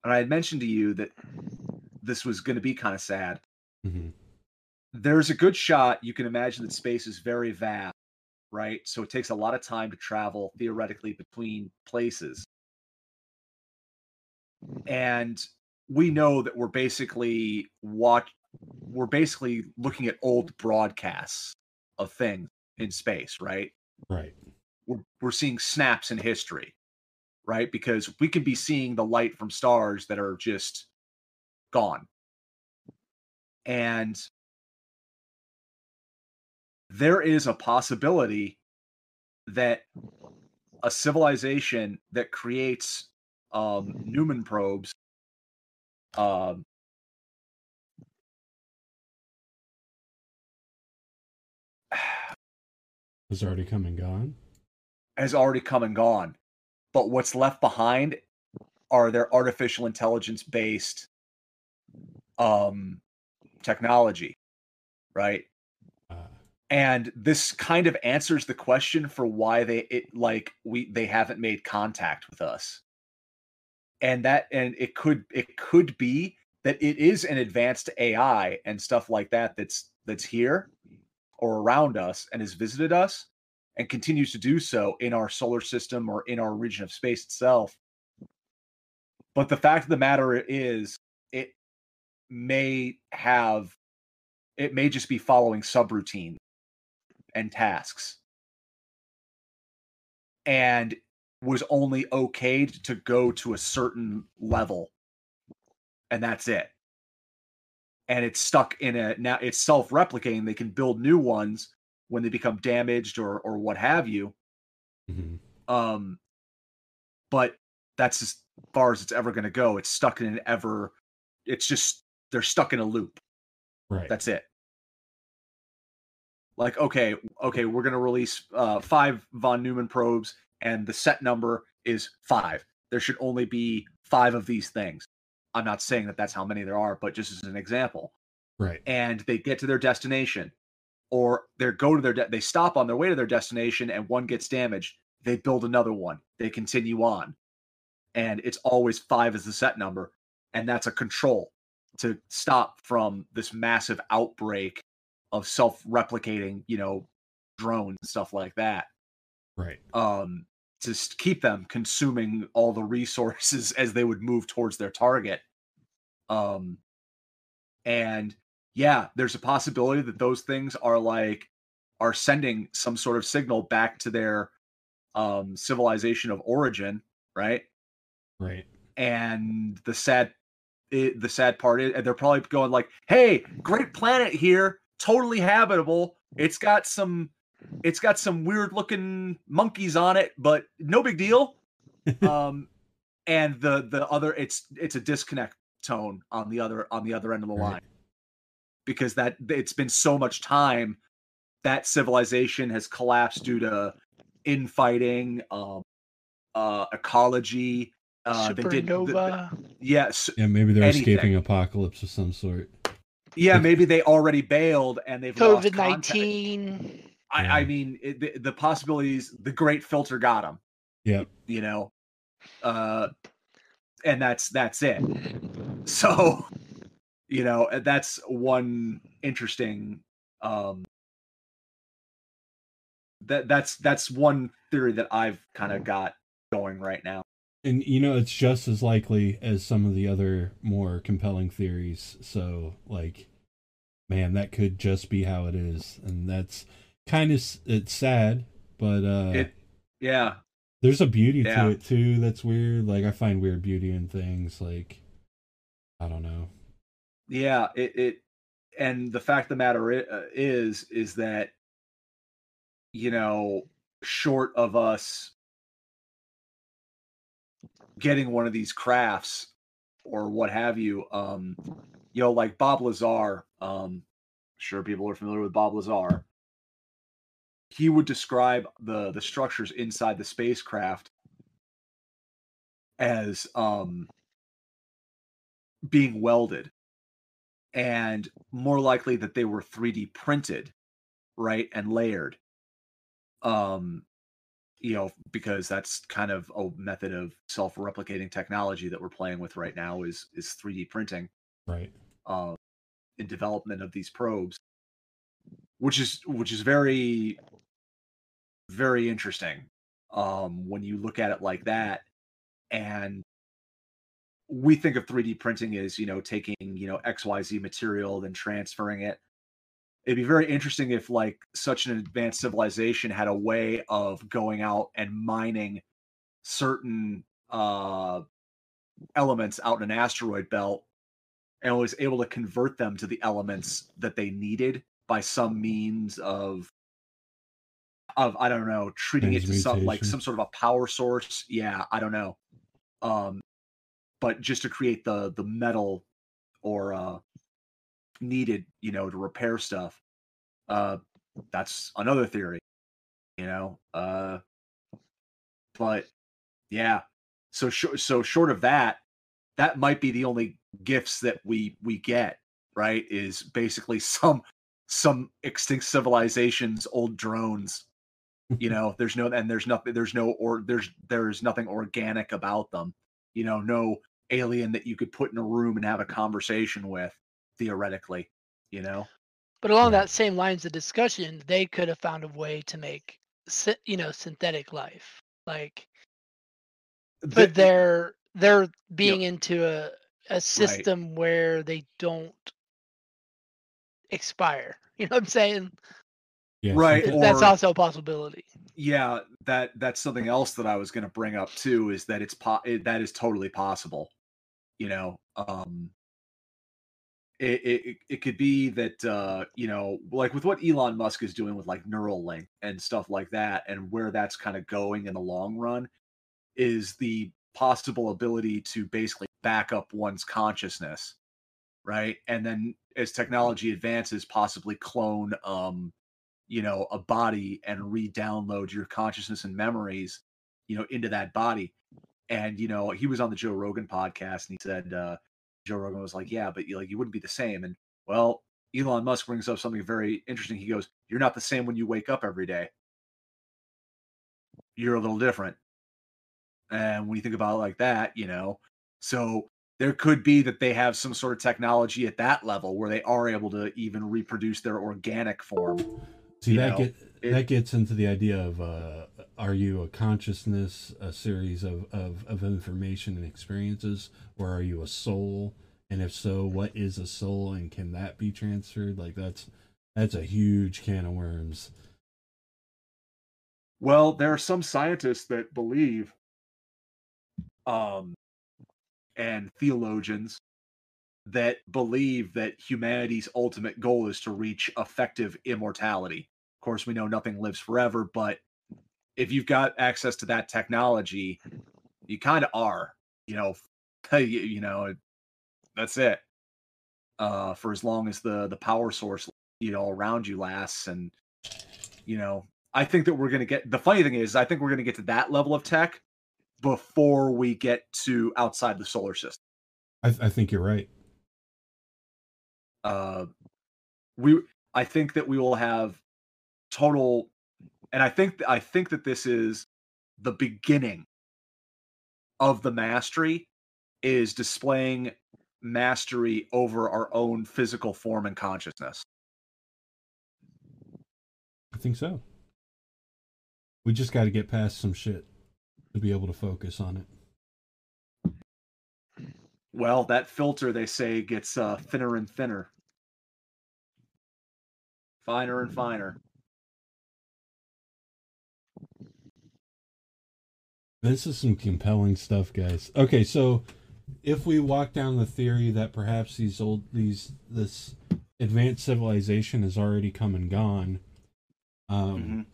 And I had mentioned to you that this was going to be kind of sad. Mm-hmm. There's a good shot. You can imagine that space is very vast, right? So it takes a lot of time to travel theoretically between places. Mm. And we know that we're basically what we're basically looking at old broadcasts of things in space, right? Right. We're, we're seeing snaps in history, right? Because we can be seeing the light from stars that are just gone. And there is a possibility that a civilization that creates um, Neumann probes um, has already come and gone. Has already come and gone. But what's left behind are their artificial intelligence based um, technology, right? And this kind of answers the question for why they it like we they haven't made contact with us. And that and it could it could be that it is an advanced AI and stuff like that that's that's here or around us and has visited us and continues to do so in our solar system or in our region of space itself. But the fact of the matter is, it may have it may just be following subroutine and tasks and was only okayed to go to a certain level and that's it and it's stuck in a now it's self-replicating they can build new ones when they become damaged or or what have you mm-hmm. um but that's as far as it's ever going to go it's stuck in an ever it's just they're stuck in a loop. Right. That's it. Like, okay, okay, we're gonna release uh, five von Neumann probes, and the set number is five. There should only be five of these things. I'm not saying that that's how many there are, but just as an example. Right. And they get to their destination, or they go to their de- they stop on their way to their destination, and one gets damaged. They build another one. They continue on, and it's always five as the set number, and that's a control to stop from this massive outbreak of self-replicating, you know, drones and stuff like that. Right. Um, to keep them consuming all the resources as they would move towards their target. Um, and yeah, there's a possibility that those things are like are sending some sort of signal back to their um civilization of origin, right? Right. and the sad it, the sad part is they're probably going like hey great planet here totally habitable it's got some it's got some weird looking monkeys on it but no big deal um and the the other it's it's a disconnect tone on the other on the other end of the Right. line because that it's been so much time that civilization has collapsed due to infighting um uh ecology uh they did the- the- Supernova. yes Yeah, maybe they're Anything. escaping apocalypse of some sort. Yeah maybe they already bailed and they've COVID nineteen. I, I mean it, the, the possibilities the great filter got them Yep. you know? Uh and that's that's it. So you know uh, that's one interesting um that that's that's one theory that i've kind of got going right now And you know, it's just as likely as some of the other more compelling theories. So, like, man, that could just be how it is, and that's kind of it's sad, but uh, It- yeah there's a beauty Yeah. to it too. That's weird. Like, I find weird beauty in things. Like, I don't know. yeah it, it and the fact of the matter uh, is is that you know short of us getting one of these crafts or what have you um you know like bob lazar um sure people are familiar with bob lazar he would describe the the structures inside the spacecraft as um being welded and more likely that they were 3D printed, right, and layered. Um, you know, because that's kind of a method of self-replicating technology that we're playing with right now is is 3D printing Right. uh, in development of these probes, which is which is very very interesting um, when you look at it like that. And we think of 3D printing as you know taking you know XYZ material then transferring it. It'd be very interesting if like such an advanced civilization had a way of going out and mining certain uh elements out in an asteroid belt and was able to convert them to the elements that they needed by some means of of I don't know treating it to some like some sort of a power source. Yeah, I don't know. Um but just to create the the metal or uh needed, you know, to repair stuff. Uh that's another theory, you know. Uh but yeah. So sh- so short of that, that might be the only gifts that we we get right is basically some some extinct civilizations old drones you know there's no and there's nothing there's no or there's there's nothing organic about them you know no alien that you could put in a room and have a conversation with theoretically you know But along Right. that same lines of discussion, they could have found a way to make, you know, synthetic life. Like, Th- but they're they're being into a a system where they don't expire. You know what I'm saying? Yeah. Right, synth- That's or- also a possibility. yeah that that's something else that i was going to bring up too is that it's po- it, that is totally possible you know um it, it it- could be that uh you know like with what elon musk is doing with like neuralink and stuff like that and where that's kind of going in the long run is the possible ability to basically back up one's consciousness right? And then as technology advances possibly clone um you know a body and re-download your consciousness and memories you know into that body. And you know he was on the joe rogan podcast and he said uh joe rogan was like yeah but you like you wouldn't be the same. And well elon musk brings up something very interesting. He goes you're not the same when you wake up every day. You're a little different. And when you think about it like that you know so there could be that they have some sort of technology at that level where they are able to even reproduce their organic form. See that know, get it- that gets into the idea of uh, are you a consciousness, a series of, of, of information and experiences, or are you a soul? And if so, what is a soul, and can that be transferred? Like that's that's a huge can of worms. Well, there are some scientists that believe, um, and theologians that believe that humanity's ultimate goal is to reach effective immortality. Of course, we know nothing lives forever, but if you've got access to that technology, you kind of are. You know, you, you know, that's it. Uh, for as long as the the power source you know around you lasts, and you know, I think that we're going to get the funny thing is, I think we're going to get to that level of tech before we get to outside the solar system. I, I think you're right. Uh, we, I think that we will have total, and I think I think that this is the beginning of the mastery is displaying mastery over our own physical form and consciousness. I think so. We just got to get past some shit to be able to focus on it. Well, that filter they say gets uh, thinner and thinner, finer and finer. This is some compelling stuff, guys. Okay, so if we walk down the theory that perhaps these old these this advanced civilization has already come and gone, um, Mhm.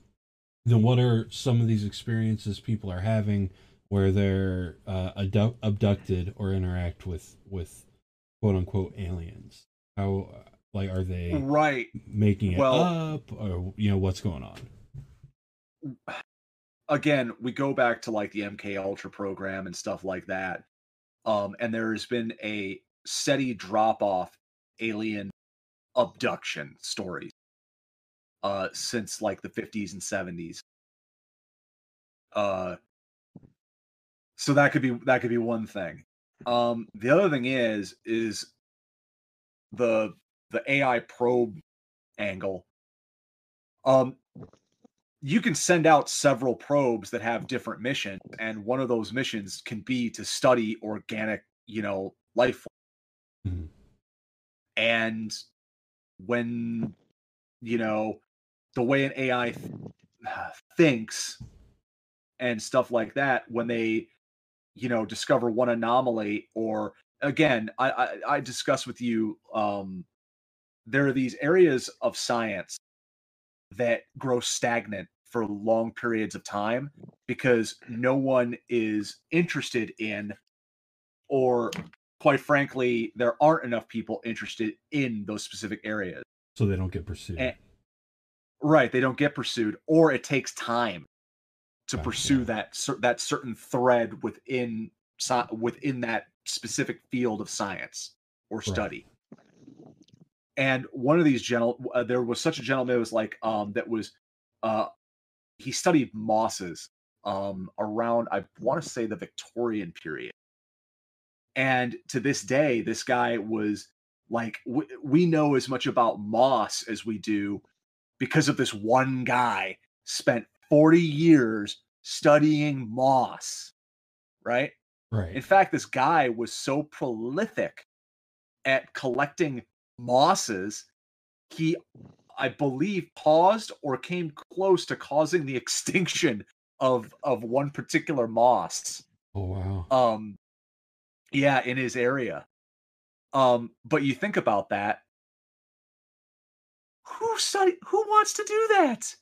then what are some of these experiences people are having where they're uh, abdu- abducted or interact with with quote unquote aliens? How like are they Right. making it Well- up, or you know what's going on? Again, we go back to like the MK Ultra program and stuff like that. Um, and there's been a steady drop off alien abduction stories uh since like the 50s and 70s. Uh so that could be that could be one thing. Um the other thing is is the the AI probe angle. Um you can send out several probes that have different missions and one of those missions can be to study organic you know life form. Mhm. and when you know the way an ai th- thinks and stuff like that when they you know discover one anomaly or again i i, I discuss with you um there are these areas of science that grow stagnant for long periods of time because no one is interested in or quite frankly there aren't enough people interested in those specific areas. So they don't get pursued. Eh, right they don't get pursued or it takes time to pursue that that certain thread within within that specific field of science or study. And one of these gentle uh, there was such a gentleman that was like um that was uh he studied mosses um around i want to say the victorian period and to this day this guy was like w- we know as much about moss as we do because of this one guy spent 40 years studying moss right right. in fact, this guy was so prolific at collecting mosses, he, I believe, paused or came close to causing the extinction of of one particular moss. oh wow. Um, yeah, in his area. Um, but you think about that. Who study? Who wants to do that?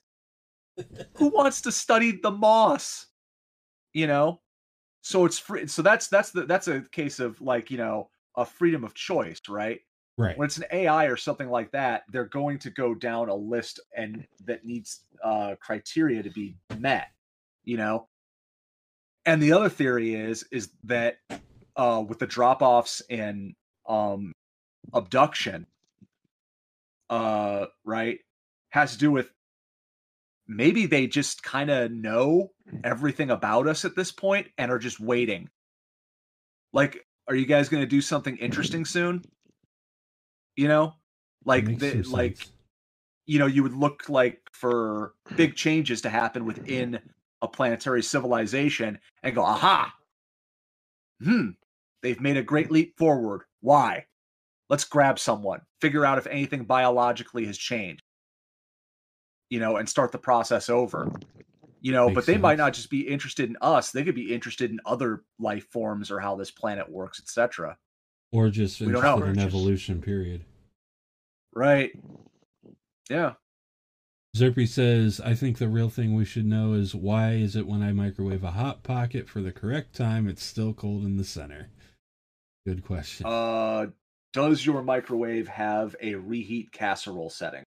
who wants to study the moss? You know, so it's free. So that's that's the that's a case of like you know a freedom of choice, right? Right. When it's an AI or something like that, they're going to go down a list and that needs uh, criteria to be met. You know, and the other theory is is that uh, with the drop offs in um, abduction, uh, right, has to do with maybe they just kind of know everything about us at this point and are just waiting. Like are you guys going to do something interesting soon? You know, like the, like sense. you know, you would look like for big changes to happen within a planetary civilization and go, aha, hmm, they've made a great leap forward. Why? Let's grab someone, figure out if anything biologically has changed, you know, and start the process over. You know, Makes but they might not just be interested in us; they could be interested in other life forms or how this planet works, etc. or just we don't know. in just- evolution. Period. Right? Yeah. Zerpy says, I think the real thing we should know is why is it when I microwave a hot pocket for the correct time, it's still cold in the center? Good question. Uh, does your microwave have a reheat casserole setting?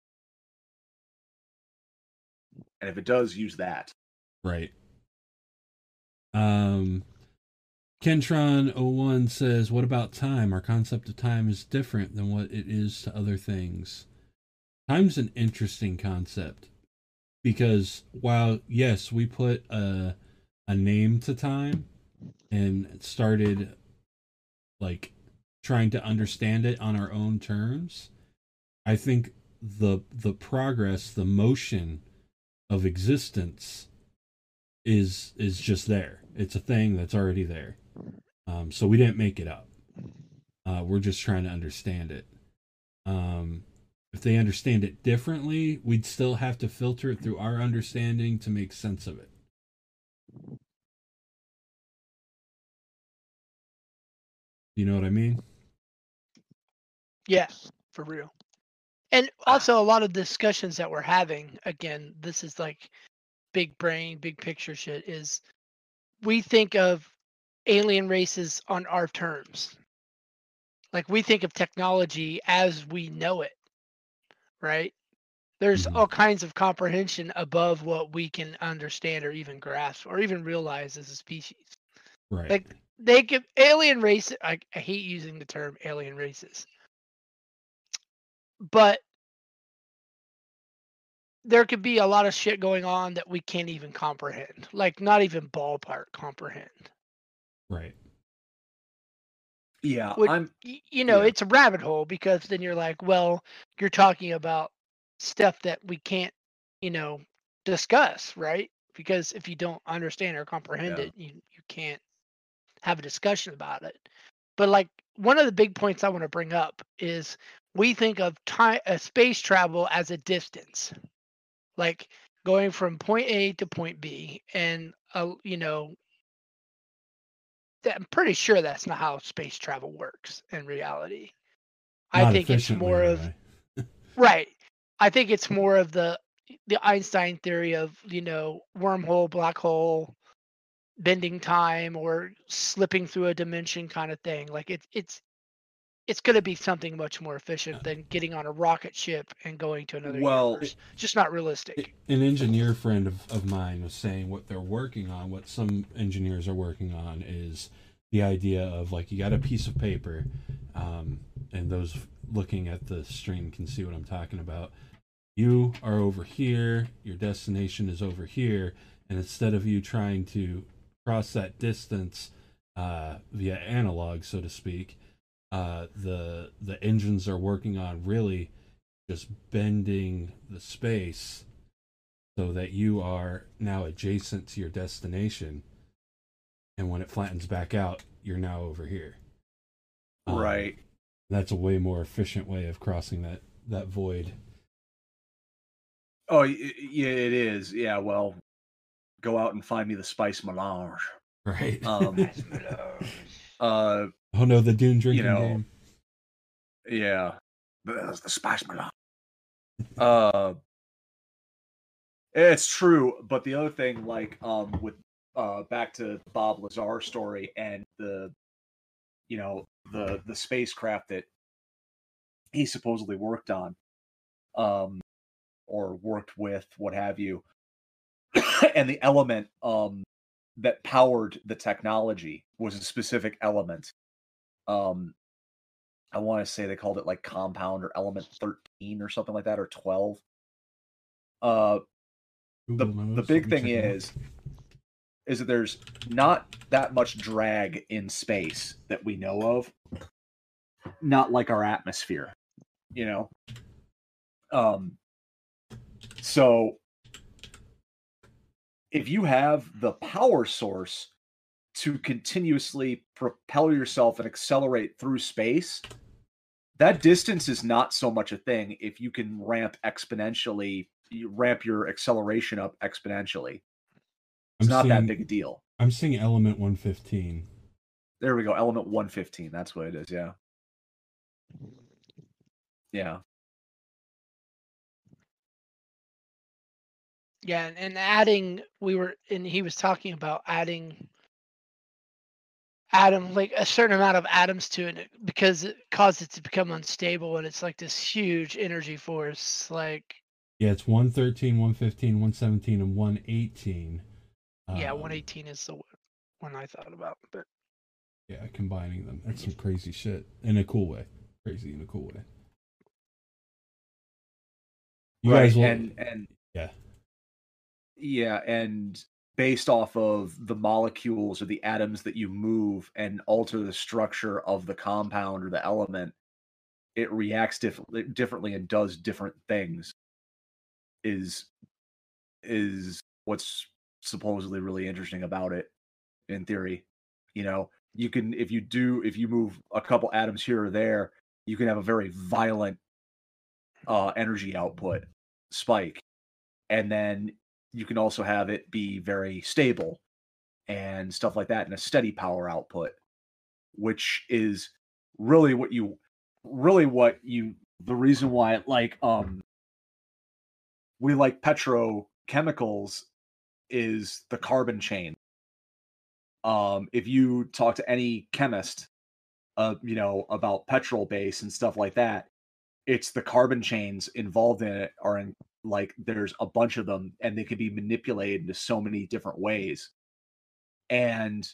And if it does, use that. right. Um, Kentron01 says, What about time? Our concept of time is different than what it is to other things. Time's an interesting concept because while, yes, we put a, a name to time and started like trying to understand it on our own terms, I think the the progress, the motion of existence is is just there. It's a thing that's already there. Um, so we didn't make it up. Uh, we're just trying to understand it. Um, if they understand it differently, we'd still have to filter it through our understanding to make sense of it. You know what I mean? Yeah, for real. And also a lot of discussions that we're having, again, this is like big brain, big picture shit, is we think of alien races on our terms. Like we think of technology as we know it, right? There's Mhm. all kinds of comprehension above what we can understand or even grasp or even realize as a species. Right. Like they could alien races. I, I hate using the term alien races, but there could be a lot of shit going on that we can't even comprehend. Like not even ballpark comprehend. Right. Yeah, Would- I'm. You know, Yeah. it's a rabbit hole because then you're like, well, you're talking about stuff that we can't, you know, discuss, right? Because if you don't understand or comprehend Yeah. it, you you can't have a discussion about it. But like one of the big points I want to bring up is we think of time uh, space travel as a distance. Like going from point A to point B and uh, you know that- I'm pretty sure that's not how space travel works in reality. I think it's more of right. I think it's more of the the Einstein theory of you know wormhole, black hole, bending time, or slipping through a dimension kind of thing. Like it's it's it's going to be something much more efficient than getting on a rocket ship and going to another Well, universe. Just not realistic. an engineer friend of, of mine was saying what they're working on what some engineers are working on is the idea of like you got a piece of paper um, and those looking at the stream can see what i'm talking about you are over here your destination is over here and instead of you trying to cross that distance uh, via analog so to speak uh, the the engines are working on really just bending the space so that you are now adjacent to your destination and when it flattens back out you're now over here Um, right. that's a way more efficient way of crossing that that void Oh, y- y- yeah, it is. Yeah, well, go out and find me the spice melange. right Um, Uh, oh no the dune drinking know, game yeah, there's the spice melange. Uh, it's true, but the other thing, like, um, with uh, back to Bob Lazar story and the, you know, the the spacecraft that he supposedly worked on, um, or worked with, what have you, and the element um that powered the technology was a specific element. Um, I want to say they called it like compound or element 13 or something like that, or 12. Uh, the, the big thing is is that there's not that much drag in space that we know of. Not like our atmosphere, you know. Um so if you have the power source to continuously propel yourself and accelerate through space, that distance is not so much a thing if you can ramp exponentially, you ramp your acceleration up exponentially. It's I'm not that big a deal. I'm seeing element 115. There we go. Element 115. That's what it is. Yeah. Yeah. Yeah, and, and adding we were and he was talking about adding atom like a certain amount of atoms to it because it caused it to become unstable and it's like this huge energy force like Yeah, it's 113, 115, 117, and 118. yeah Um, 118 is the one- one i thought about but Yeah, combining them. That's some crazy shit in a cool way. Crazy in a cool way. You right. guys will, and and yeah. Yeah, and based off of the molecules or the atoms that you move and alter the structure of the compound or the element, it reacts differently differently and does different things. Is is what's supposedly really interesting about it in theory. You know, you can if you do if you move a couple atoms here or there, you can have a very violent uh energy output spike. And then you can also have it be very stable and stuff like that and a steady power output which is really what you really what you the reason why like um we like petrochemicals is the carbon chain. Um if you talk to any chemist uh you know about petrol base and stuff like that it's the carbon chains involved in it are in like there's a bunch of them and they can be manipulated into so many different ways. And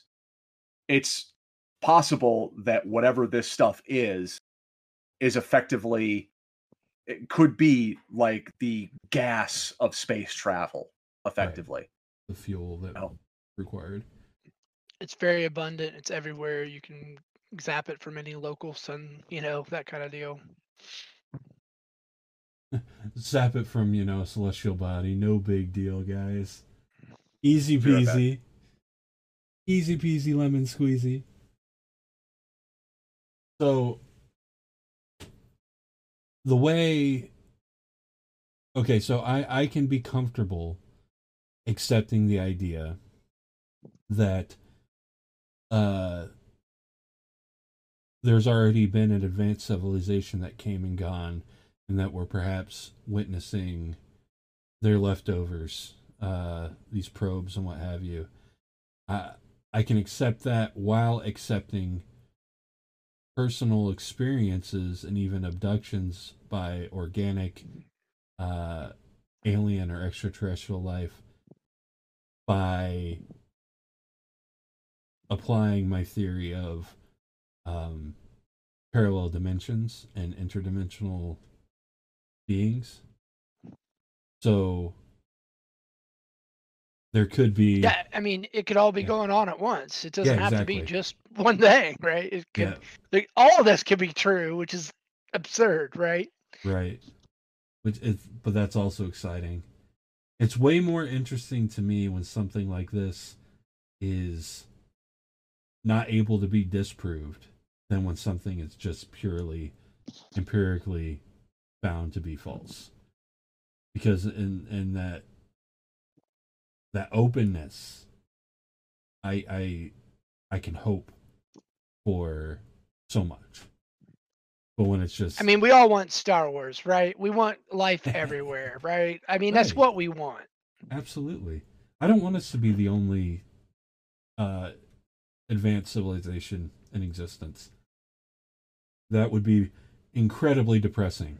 it's possible that whatever this stuff is is effectively it could be like the gas of space travel effectively. The fuel that Oh. required. it's very abundant. It's everywhere. You can zap it from any local sun you know that kind of deal Zap it from, you know, a celestial body. No big deal, guys. Easy Be right back. peasy. Easy peasy lemon squeezy. So the way Okay, so I I can be comfortable accepting the idea that uh there's already been an advanced civilization that came and gone and that we're perhaps witnessing their leftovers, uh, these probes and what have you. I I can accept that while accepting personal experiences and even abductions by organic, uh, alien or extraterrestrial life by applying my theory of um, parallel dimensions and interdimensional beings. So there could be yeah i mean it could all be Yeah. going on at once it doesn't have to be just one thing right it could yeah, like, all of this could be true which is absurd right right. Which is, but that's also exciting. It's way more interesting to me when something like this is not able to be disproved than when something is just purely empirically found to be false. Because in in that that openness I I I can hope for so much. But when it's just i mean we all want star wars right we want life everywhere right i mean that's what we want Absolutely. I don't want us to be the only uh, advanced civilization in existence. That would be incredibly depressing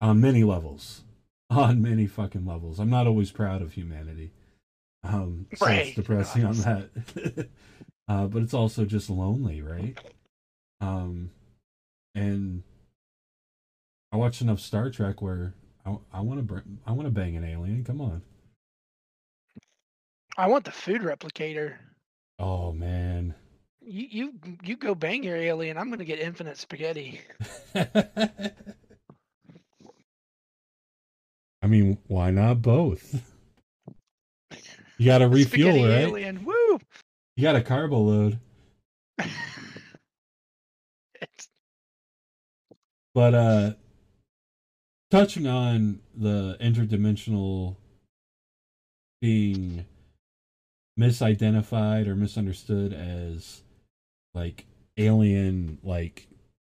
on many levels. On many fucking levels. I'm not always proud of humanity. Um, so Right. it's depressing on that. uh, but it's also just lonely, right? Um, and I watched enough Star Trek where I, I want to I want to bang an alien. Come on. I want the food replicator. Oh man. You you you go bang your alien. I'm gonna get infinite spaghetti. I mean, why not both? You got to refuel, spaghetti right? alien. Woo! You got a carbo load. But uh touching on the interdimensional being misidentified or misunderstood as like alien like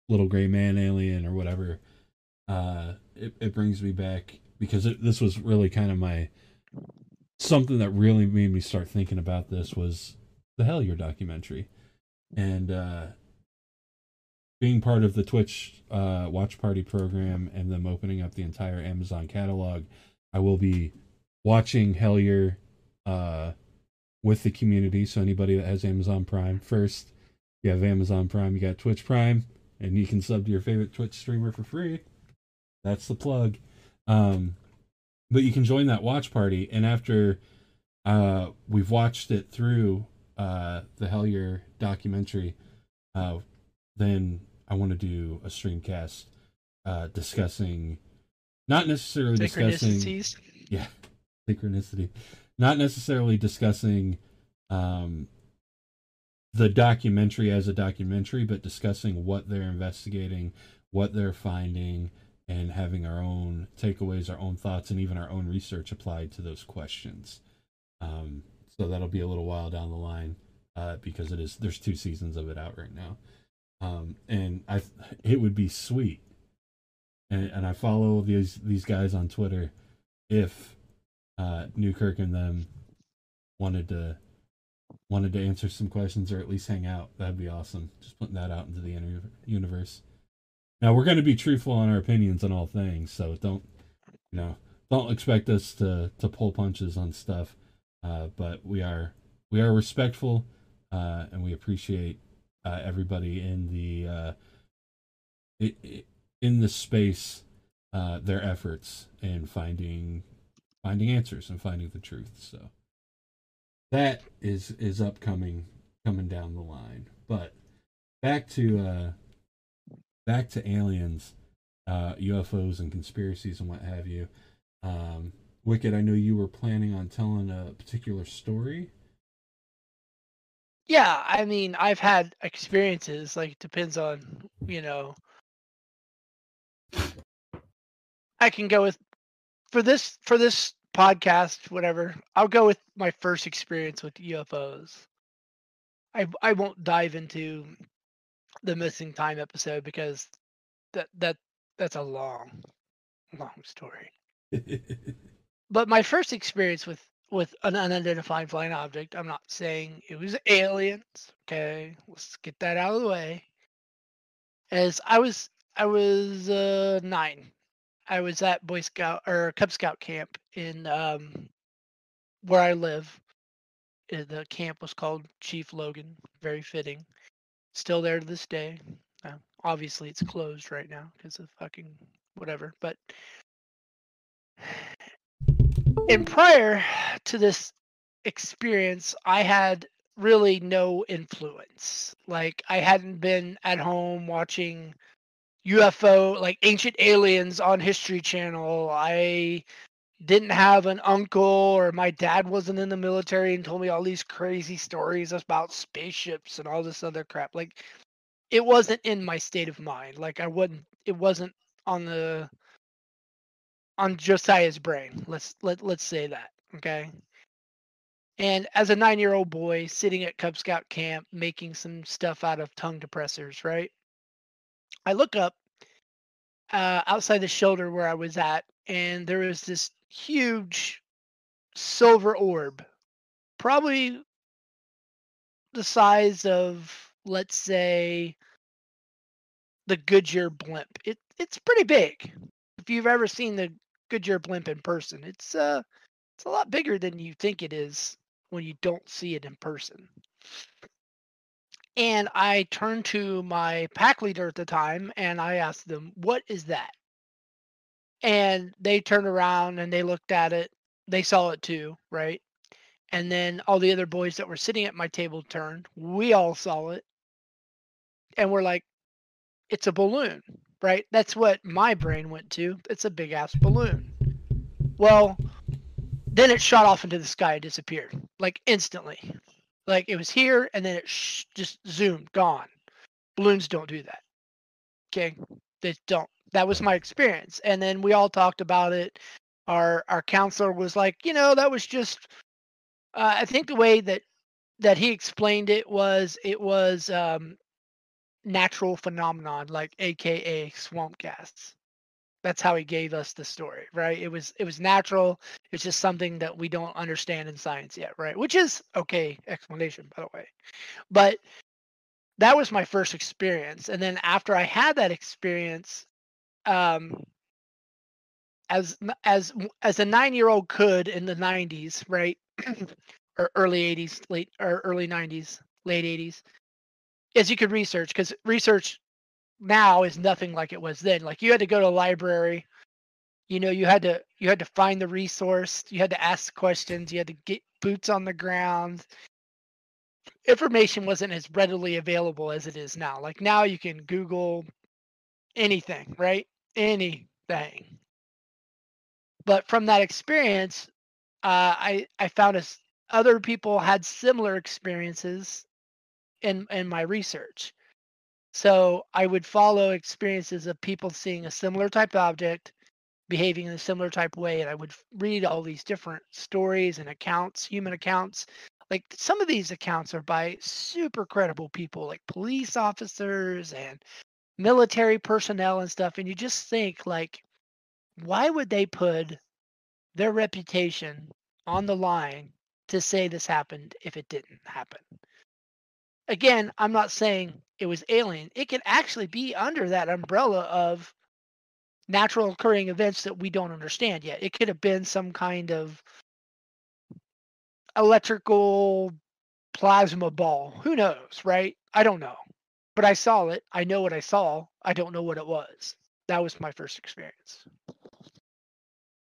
little gray man alien or whatever uh it, it brings me back because it, this was really kind of my something that really made me start thinking about this was the Hellier documentary and uh being part of the Twitch uh, watch party program and them opening up the entire Amazon catalog, I will be watching Hellier uh, with the community. So anybody that has Amazon Prime, first you have Amazon Prime, you got Twitch Prime, and you can sub to your favorite Twitch streamer for free. That's the plug. Um, but you can join that watch party, and after uh, we've watched it through uh, the Hellier documentary, uh, then I want to do a streamcast uh, discussing, not necessarily discussing, yeah, synchronicity, not necessarily discussing um, the documentary as a documentary, but discussing what they're investigating, what they're finding, and having our own takeaways, our own thoughts, and even our own research applied to those questions. Um, so that'll be a little while down the line uh, because it is there's two seasons of it out right now um, and I it would be sweet. And and I follow these these guys on Twitter. If uh, Newkirk and them wanted to wanted to answer some questions or at least hang out, that'd be awesome. Just putting that out into the universe. Now we're going to be truthful on our opinions on all things, so don't you know don't expect us to to pull punches on stuff. Uh, but we are we are respectful, uh, and we appreciate uh, everybody in the uh, in the space uh, their efforts in finding finding answers and finding the truth. So that is is upcoming coming down the line. But back to uh, back to aliens, uh, UFOs and conspiracies and what have you. Um, Wicked, I know you were planning on telling a particular story. Yeah, I mean, I've had experiences. Like, it depends on, you know. I can go with for this for this podcast, whatever. I'll go with my first experience with UFOs. I I won't dive into the missing time episode because that that that's a long, long story. But my first experience with with an unidentified flying object, I'm not saying it was aliens. Okay, let's get that out of the way. As I was I was uh, nine. I was at Boy Scout or Cub Scout camp in um, where I live. Uh, The camp was called Chief Logan. Very fitting. Still there to this day. Uh, obviously, it's closed right now because of fucking whatever. But and prior to this experience, I had really no influence. Like I hadn't been at home watching UFO like ancient aliens on History Channel. I didn't have an uncle or my dad wasn't in the military and told me all these crazy stories about spaceships and all this other crap. Like it wasn't in my state of mind. Like I wouldn't it wasn't on the on Josiah's brain. Let's let let's say that. Okay. And as a nine year old boy sitting at Cub Scout camp making some stuff out of tongue depressors, right? I look up uh, outside the shelter where I was at, and there was this huge silver orb, probably the size of, let's say, the Goodyear blimp. It it's pretty big. If you've ever seen the Goodyear blimp in person, it's uh it's a lot bigger than you think it is when you don't see it in person. And I turned to my pack leader at the time and I asked them, What is that? And they turned around and they looked at it. They saw it too, right? and then all the other boys that were sitting at my table turned. We all saw it, and we're like, "It's a balloon." Right? That's what my brain went to. It's a big ass balloon. Well, then it shot off into the sky and disappeared like instantly. Like it was here and then it sh- just zoomed, gone. Balloons don't do that. Okay, they don't. That was my experience. And then we all talked about it. Our our counselor was like, you know, that was just. Uh, I think the way that that he explained it was it was um, natural phenomenon, like AKA swamp gas that's how he gave us the story right it was it was natural it's just something that we don't understand in science yet right which is okay explanation by the way but that was my first experience and then after i had that experience um as as as a 9 year old could in the 90s right or early 80s late or early 90s late 80s as you could research because research now is nothing like it was then. Like you had to go to a library, you know, you had to you had to find the resource, you had to ask questions, you had to get boots on the ground. Information wasn't as readily available as it is now. Like now you can Google anything, right? Anything. But from that experience, uh, I I found as other people had similar experiences in in my research so I would follow experiences of people seeing a similar type object, behaving in a similar type way, and I would read all these different stories and accounts, human accounts. Like some of these accounts are by super credible people, like police officers and military personnel and stuff. And you just think like, why would they put their reputation on the line to say this happened if it didn't happen? Again, I'm not saying it was alien, it could actually be under that umbrella of natural occurring events that we don't understand yet. It could have been some kind of electrical plasma ball. Who knows, right? I don't know. But I saw it. I know what I saw. I don't know what it was. That was my first experience.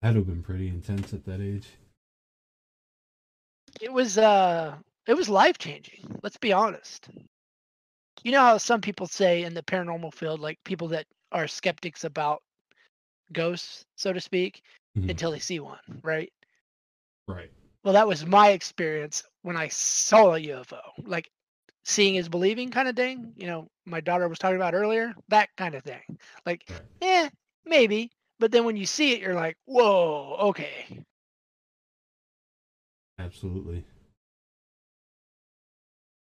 That'd have been pretty intense at that age. It was uh it was life changing. Let's be honest you know how some people say in the paranormal field, like people that are skeptics about ghosts, so to speak, mm-hmm. until they see one, right? Right. Well, that was my experience when I saw a UFO. Like seeing is believing kind of thing. You know, my daughter was talking about earlier, that kind of thing. Like, eh, maybe. But then when you see it, you're like, whoa, okay. Absolutely.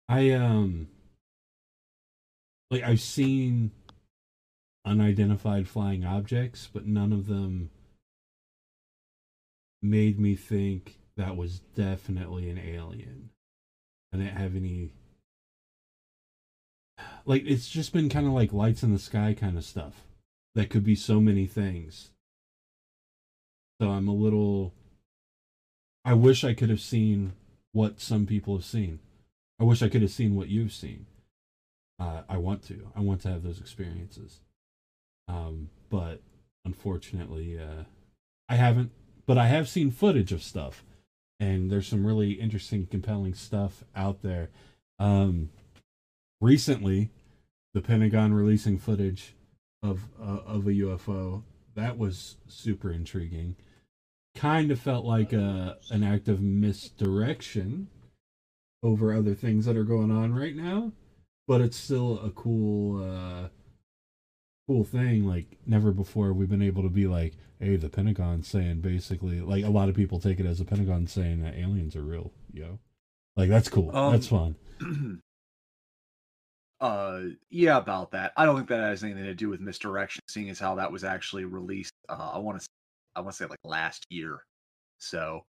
I um like I've seen unidentified flying objects, but none of them made me think that was definitely an alien. I didn't have any like it's just been kind of like lights in the sky kind of stuff that could be so many things. So I'm a little I wish I could have seen what some people have seen. I wish I could have seen what you've seen uh, I want to. I want to have those experiences. Um, but unfortunately, uh, I haven't. But I have seen footage of stuff, and there's some really interesting, compelling stuff out there. Um, recently, the Pentagon releasing footage of uh, of a UFO that was super intriguing. Kind of felt like a an act of misdirection over other things that are going on right now but it's still a cool uh cool thing. Like never before we've been able to be like hey the pentagon saying basically like a lot of people take it as the pentagon saying that aliens are real yo. Like that's cool. Um, that's fun uh yeah about that. I don't think that has anything to do with misdirection seeing as how that was actually released uh i want to i want to say like last year. So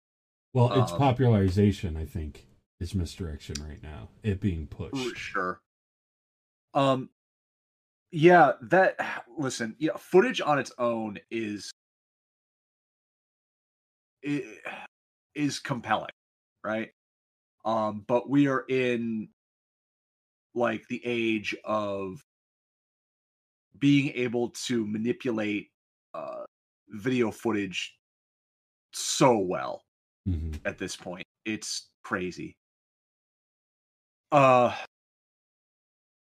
well it's um, popularization i think is misdirection right now it being pushed. sure. Um, yeah, that listen, yeah, footage on its own is is compelling, right? Um, but we are in like the age of being able to manipulate uh video footage so well mm-hmm. at this point it's crazy. Uh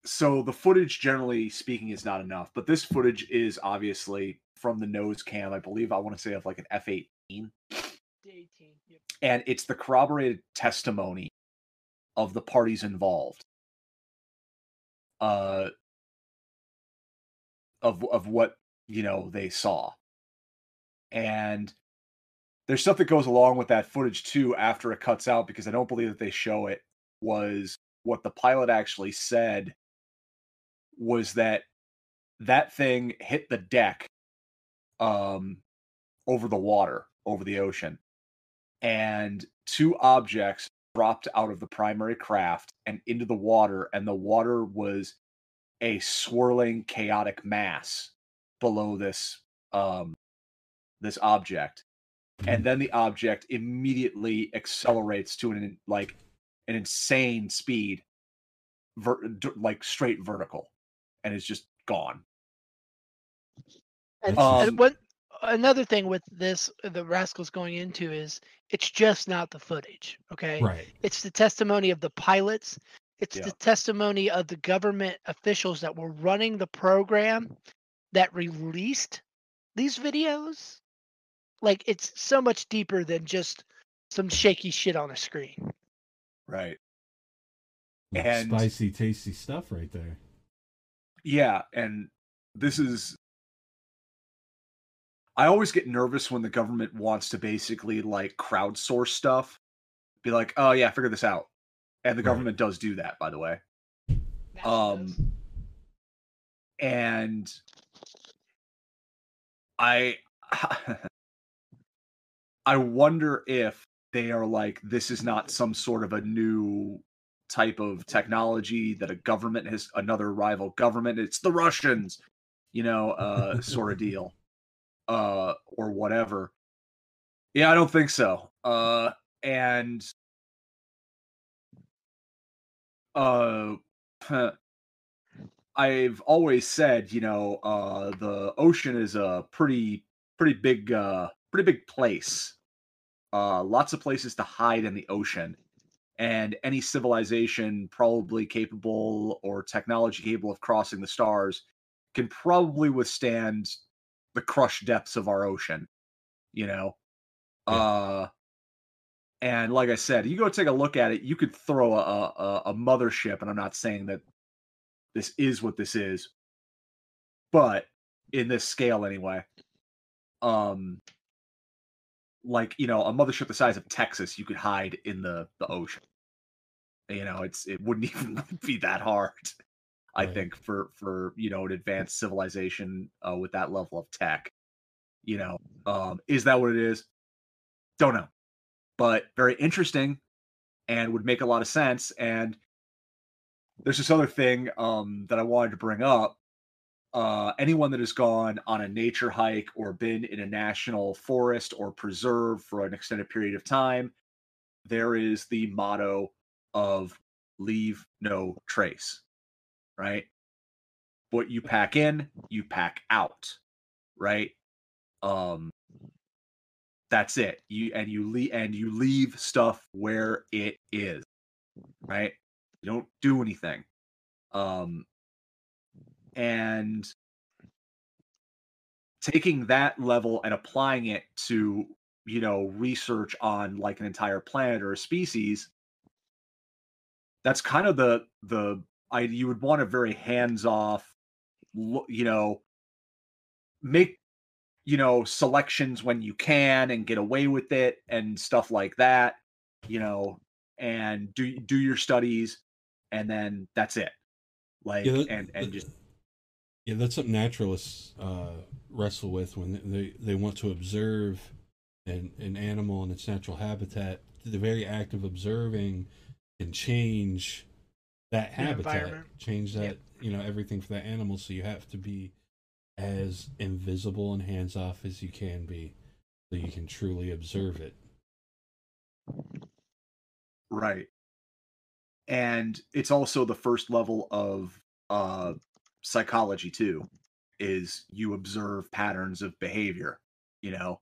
so the footage generally speaking is not enough, but this footage is obviously from the nose cam, I believe I want to say of like an F18. Yep. And it's the corroborated testimony of the parties involved. Uh of of what, you know, they saw. And there's stuff that goes along with that footage too after it cuts out because I don't believe that they show it was what the pilot actually said was that that thing hit the deck um over the water over the ocean and two objects dropped out of the primary craft and into the water and the water was a swirling chaotic mass below this um this object. And then the object immediately accelerates to an like an insane speed ver- d- like straight vertical and is just gone. And, Um, and what another thing with this, the rascals going into is it's just not the footage. Okay, Right. it's the testimony of the pilots. It's Yeah. the testimony of the government officials that were running the program that released these videos. Like it's so much deeper than just some shaky shit on a screen. right And- spicy, tasty stuff right there. yeah and this is i always get nervous when the government wants to basically like crowdsource stuff. Be like oh yeah figure this out. And the Right. government does do that by the way. Um, and I I wonder if they are like this is not some sort of a new type of technology that a government has another rival government it's the Russians you know uh sort of deal uh or whatever yeah I don't think so uh and uh I've always said, you know, uh, the ocean is a pretty, pretty big, uh, pretty big place. Uh, lots of places to hide in the ocean, and any civilization probably capable or technology capable of crossing the stars can probably withstand the crushed depths of our ocean. You know, Yeah. uh, and like I said, you go take a look at it. You could throw a, a, a mothership, and I'm not saying that this is what this is but in this scale anyway um like you know a mothership the size of texas you could hide in the the ocean you know it's it wouldn't even be that hard i Right. think for for you know an advanced civilization uh, with that level of tech you know um is that what it is don't know but very interesting and would make a lot of sense and there's this other thing um, that I wanted to bring up. Uh, anyone that has gone on a nature hike or been in a national forest or preserve for an extended period of time, there is the motto of leave no trace, right? What you pack in, you pack out, right? Um, that's it. You and you leave and you leave stuff where it is, right? You don't do anything. Um, and taking that level and applying it to, you know, research on like an entire planet or a species, that's kind of the the I you would want a very hands off, you know, make you know selections when you can and get away with it and stuff like that, you know, and do do your studies and then that's it like Yeah, that- and and that- just Yeah, that's something naturalists uh, wrestle with when they, they want to observe an, an animal in its natural habitat. The very act of observing can change that habitat, change that, Yep. you know, everything for that animal. So you have to be as invisible and hands off as you can be so you can truly observe it. right and it's also the first level of uh psychology too is you observe patterns of behavior you know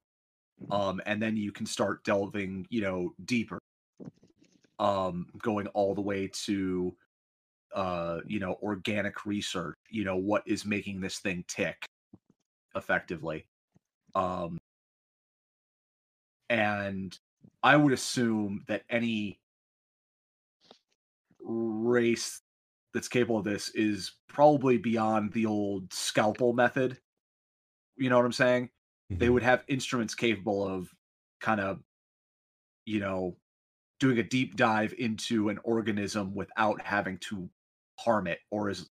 um and then you can start delving you know deeper um, going all the way to uh, you know organic research. You know what is making this thing tick effectively. Um, and I would assume that any race that's capable of this is probably beyond the old scalpel method. You know what I'm saying? They Mhm. would have instruments capable of kind of, you know, doing a deep dive into an organism without having to harm it or as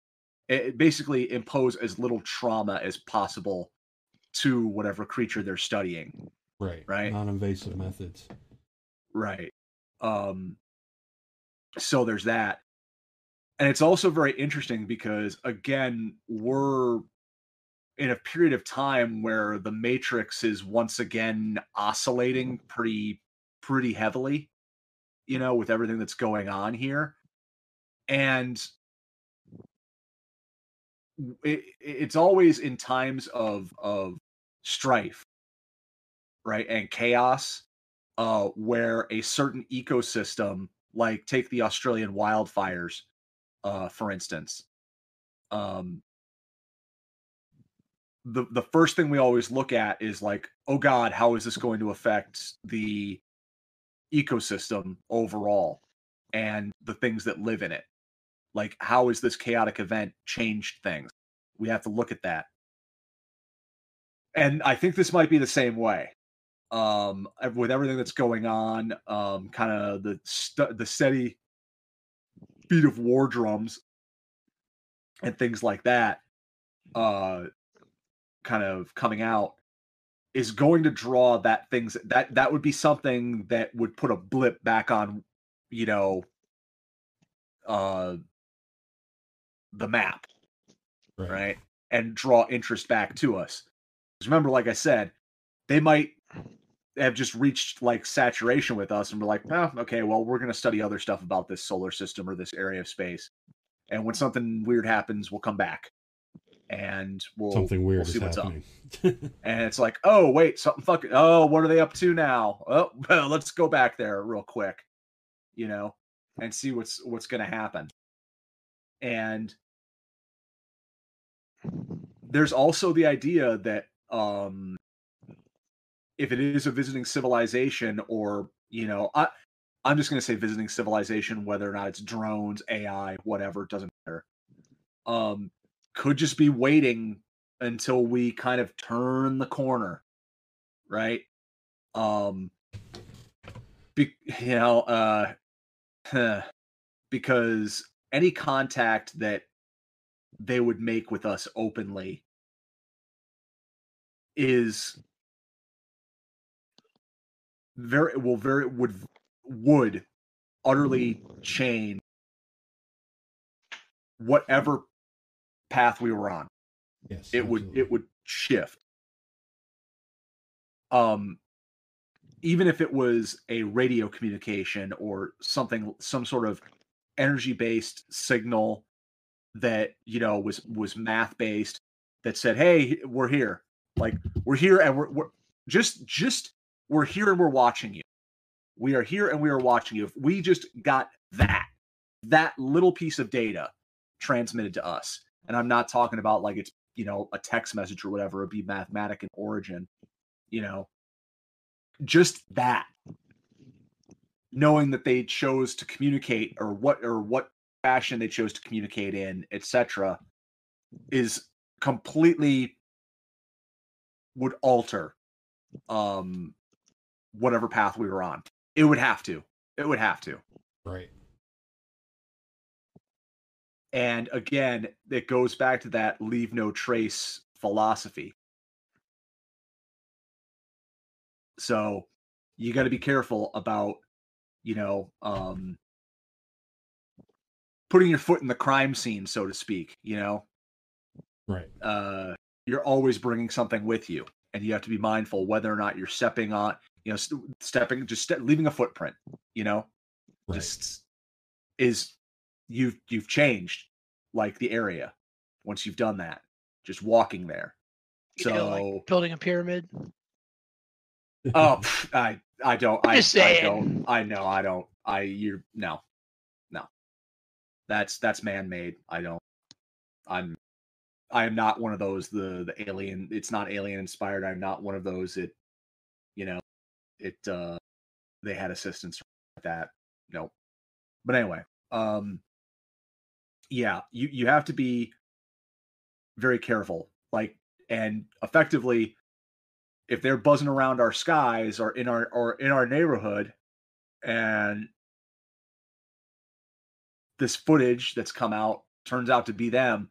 it basically impose as little trauma as possible to whatever creature they're studying. right. right. Non-invasive methods. Right. Um so there's that. And it's also very interesting because again, we're in a period of time where the matrix is once again oscillating pretty pretty heavily, you know, with everything that's going on here. And it, it's always in times of of strife, right? And chaos uh, where a certain ecosystem, like take the Australian wildfires, uh, for instance, um, the the first thing we always look at is like, oh God, how is this going to affect the ecosystem overall and the things that live in it? Like, how has this chaotic event changed things? We have to look at that. And I think this might be the same way um with everything that's going on um kind of the st- the steady beat of war drums and things like that uh kind of coming out is going to draw that things that that would be something that would put a blip back on you know uh the map Right. right and draw interest back to us. 'Cause remember like i said they might have just reached like saturation with us and we're like oh, okay well we're going to study other stuff about this solar system or this area of space and when something weird happens we'll come back and we'll Something weird we'll see what's up. and it's like oh wait something fucking oh what are they up to now? Oh well, let's go back there real quick you know and see what's what's going to happen. And there's also the idea that um if it is a visiting civilization or you know i i'm just going to say visiting civilization whether or not it's drones ai whatever doesn't matter. Um could just be waiting until we kind of turn the corner right? Um be, you know uh because any contact that they would make with us openly is very will very would would utterly change whatever path we were on yes. it would it would shift um even if it was a radio communication or something some sort of energy based signal that you know was was math based that said hey we're here. Like we're here and we're, we're just just we're here and we're watching you. We are here and we are watching you. If we just got that that little piece of data transmitted to us. And i'm not talking about like it's you know a text message or whatever it'd be mathematic in origin you know? Just that. Knowing that they chose to communicate or what or what fashion they chose to communicate in etc is completely would alter um whatever path we were on. It would have to. It would have to. Right. and again it goes back to that leave no trace philosophy. So you got to be careful about you know um putting your foot in the crime scene so to speak you know Right. uh you're always bringing something with you and you have to be mindful whether or not you're stepping on you know st- stepping just ste- leaving a footprint you know Right. just is you've you've changed like the area once you've done that just walking there You know, so like building a pyramid. oh pff, i I don't. I'm I, just I don't. I know. I don't. I. You're no, no. That's that's man made. I don't. I'm. I am not one of those. The the alien. It's not alien inspired. I'm not one of those. It. You know, it. uh They had assistance like that. Nope. But anyway, um. Yeah, you you have to be very careful. Like and effectively if they're buzzing around our skies or in our or in our neighborhood and this footage that's come out turns out to be them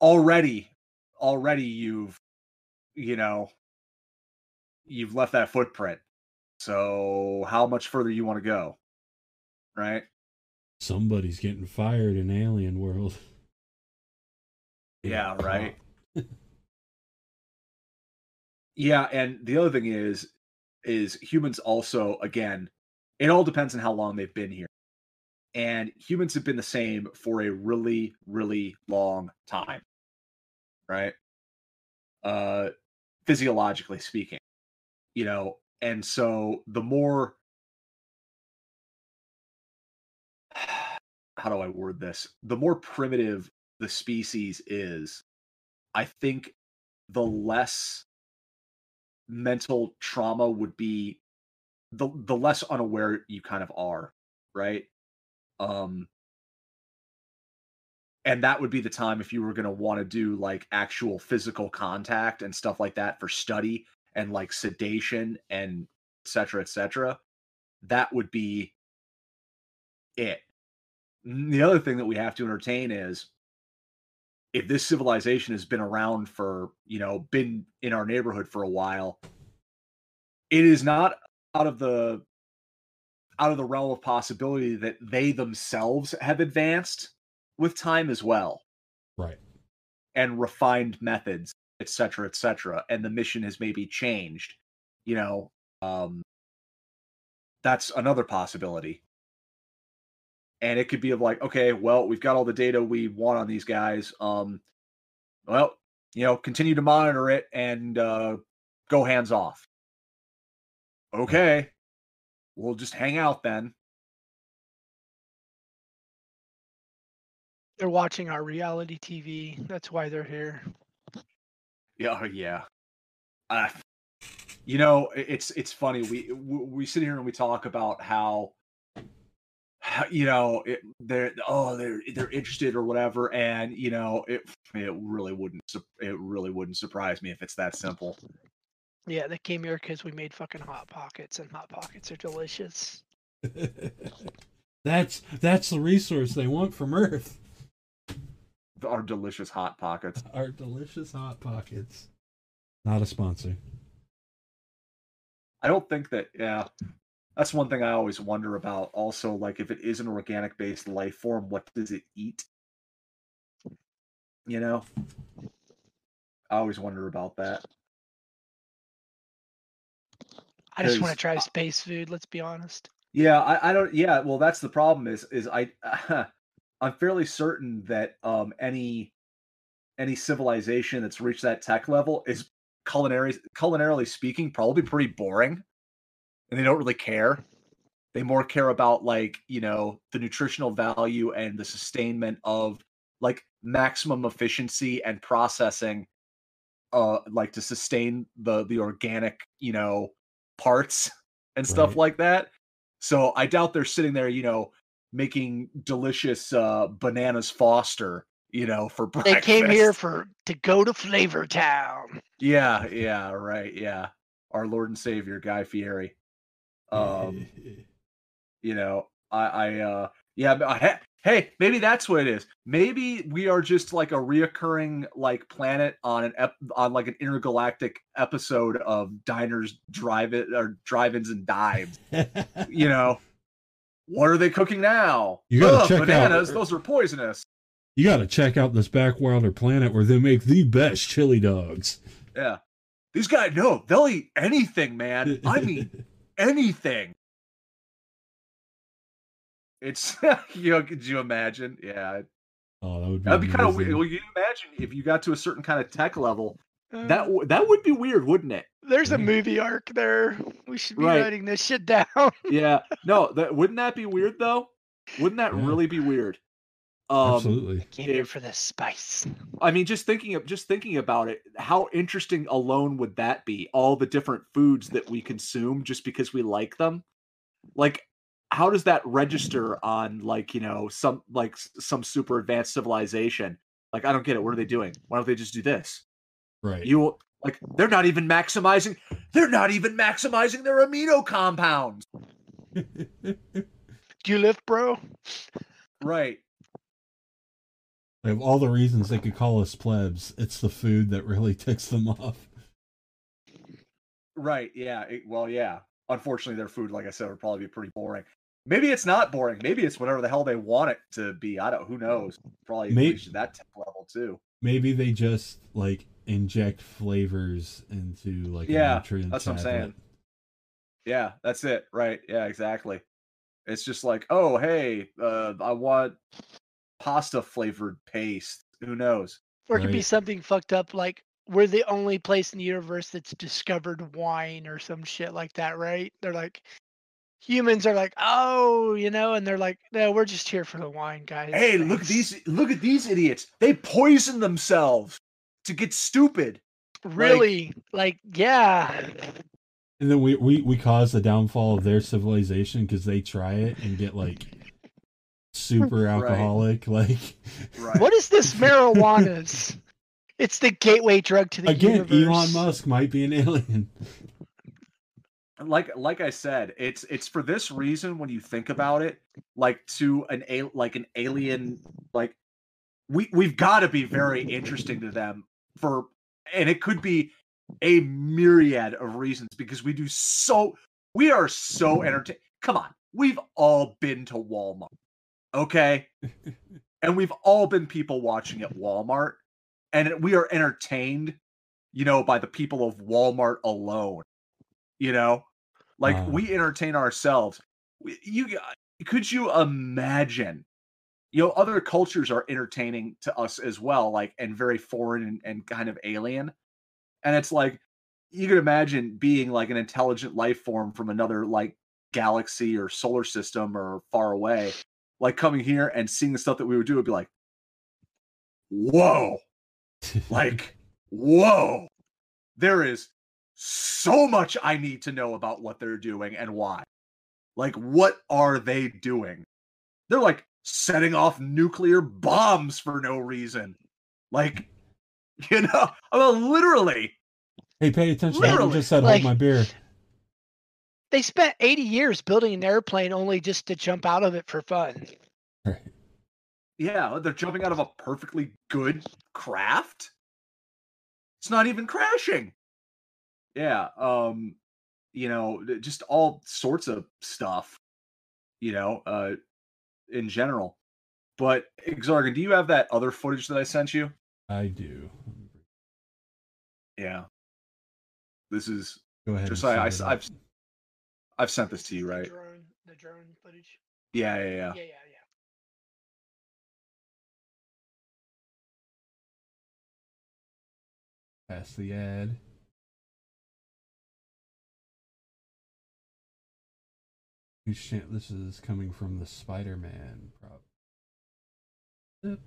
already already you've you know you've left that footprint so how much further you want to go right Somebody's getting fired in Alien World. Yeah, right. Yeah, and the other thing is is humans also again, it all depends on how long they've been here. And humans have been the same for a really really long time. Right? Uh physiologically speaking. You know, and so the more how do I word this? The more primitive the species is, I think the less mental trauma would be the the less unaware you kind of are, right? Um and that would be the time if you were going to want to do like actual physical contact and stuff like that for study and like sedation and et cetera, et cetera. That would be it. The other thing that we have to entertain is if this civilization has been around for, you know, been in our neighborhood for a while, it is not out of the out of the realm of possibility that they themselves have advanced with time as well Right. and refined methods, et cetera, et cetera, and the mission has maybe changed. You know, um, that's another possibility. And it could be of like, okay, well, we've got all the data we want on these guys. Um, well, you know, continue to monitor it and uh, go hands off. Okay, we'll just hang out then. They're watching our reality TV. That's why they're here. Yeah, oh, yeah. Uh, you know, it's it's funny. We we sit here and we talk about how, how, you know it, they're oh they're they're interested or whatever, and you know it it really wouldn't it really wouldn't surprise me if it's that simple. Yeah, they came here because we made fucking hot pockets, and hot pockets are delicious. that's that's the resource they want from Earth. Our delicious hot pockets. Our delicious hot pockets. Not a sponsor. I don't think that yeah. That's one thing I always wonder about. Also, like if it is an organic based life form, what does it eat? You know? I always wonder about that. I just want to try space food. Let's be honest. Yeah, I, I don't. Yeah, well, that's the problem. Is is I I'm fairly certain that um any any civilization that's reached that tech level is culinary culinarily speaking probably pretty boring, and they don't really care. They more care about like you know the nutritional value and the sustainment of like maximum efficiency and processing, uh, like to sustain the the organic you know parts and stuff Right. like that. So I doubt they're sitting there, you know, making delicious uh bananas Foster, you know, for They came here for to go to Flavor Town. Yeah, yeah, right, yeah. Our Lord and Savior Guy Fieri. Um, you know, I, I, uh, yeah, I he- hey, maybe that's what it is. Maybe we are just like a reoccurring like planet on an ep- on like an intergalactic episode of diners, drive it or drive-ins and dives. You know, what are they cooking now? You gotta Ugh, check out- bananas. Those are poisonous. you got to check out this backwilder planet where they make the best chili dogs. Yeah, these guys no, they'll eat anything, man. I mean anything. It's you know, could you imagine? Yeah, oh, that would be, That'd be kind of weird. Well, you imagine if you got to a certain kind of tech level, Uh, that w- that would be weird, wouldn't it? There's a movie arc there. We should be Right. writing this shit down. yeah. No, that wouldn't that be weird though? Wouldn't that Yeah. really be weird? Um Absolutely. Came here for the spice. I mean, just thinking of just thinking about it, how interesting alone would that be? All the different foods that we consume just because we like them. Like, how does that register on like you know some like some super advanced civilization? Like, I don't get it. What are they doing? Why don't they just do this? Right. You like they're not even maximizing. They're not even maximizing their amino compounds. Do you lift, bro? Right. They have all the reasons they could call us plebs. It's the food that really ticks them off. Right. Yeah. it- well, yeah. Unfortunately, their food, like I said, would probably be pretty boring. Maybe it's not boring. Maybe it's whatever the hell they want it to be. I don't. Who knows? Probably May- reached that tech level too. Maybe they just like inject flavors into like Yeah, a nutrient that's what I'm saying. Yeah, that's it. Right. Yeah. Exactly. It's just like, oh, hey, uh, I want pasta flavored paste. Who knows? Or it could be something fucked up like we're the only place in the universe that's discovered wine or some shit like that, right? They're like humans are like, oh, you know, and they're like, no, we're just here for the wine, guys. Hey, look at these! Look at these idiots! They poison themselves to get stupid. Really, like, yeah. And then we, we, we cause the downfall of their civilization because they try it and get like super alcoholic. Like Right. What is this marijuana's? it's the gateway drug to the again, universe. Elon Musk might be an alien. like like I said, it's it's for this reason when you think mm. about it, like to an a like an alien, like we we've got to be very interesting to them for, and it could be a myriad of reasons because we do so we are so entertained. Come on, we've all been to Walmart, okay, and we've all been people watching at Walmart, and we are entertained, you know, by the people of Walmart alone you know like Wow. we entertain ourselves. You could you imagine you know other cultures are entertaining to us as well like and very foreign and, and kind of alien? And it's like you could imagine being like an intelligent life form from another like galaxy or solar system or far away like coming here and seeing the stuff that we would do would be like whoa. Like whoa. There is so much i need to know about what they're doing and why like what are they doing they're like setting off nuclear bombs for no reason like you know I mean, literally hey, pay attention. I Literally, just said like- hold my beer. They spent 80 years building an airplane only just to jump out of it for fun. Right. yeah they're jumping out of a perfectly good craft it's not even crashing yeah um you know just all sorts of stuff you know uh in general but Exarkin do you have that other footage that i sent you I do. yeah this is Go ahead. just I, I, I've, i've sent this to you right The drone, the drone footage. yeah yeah yeah Yeah, yeah, yeah. pass the ad. This is coming from the Spider-Man prop. Yep.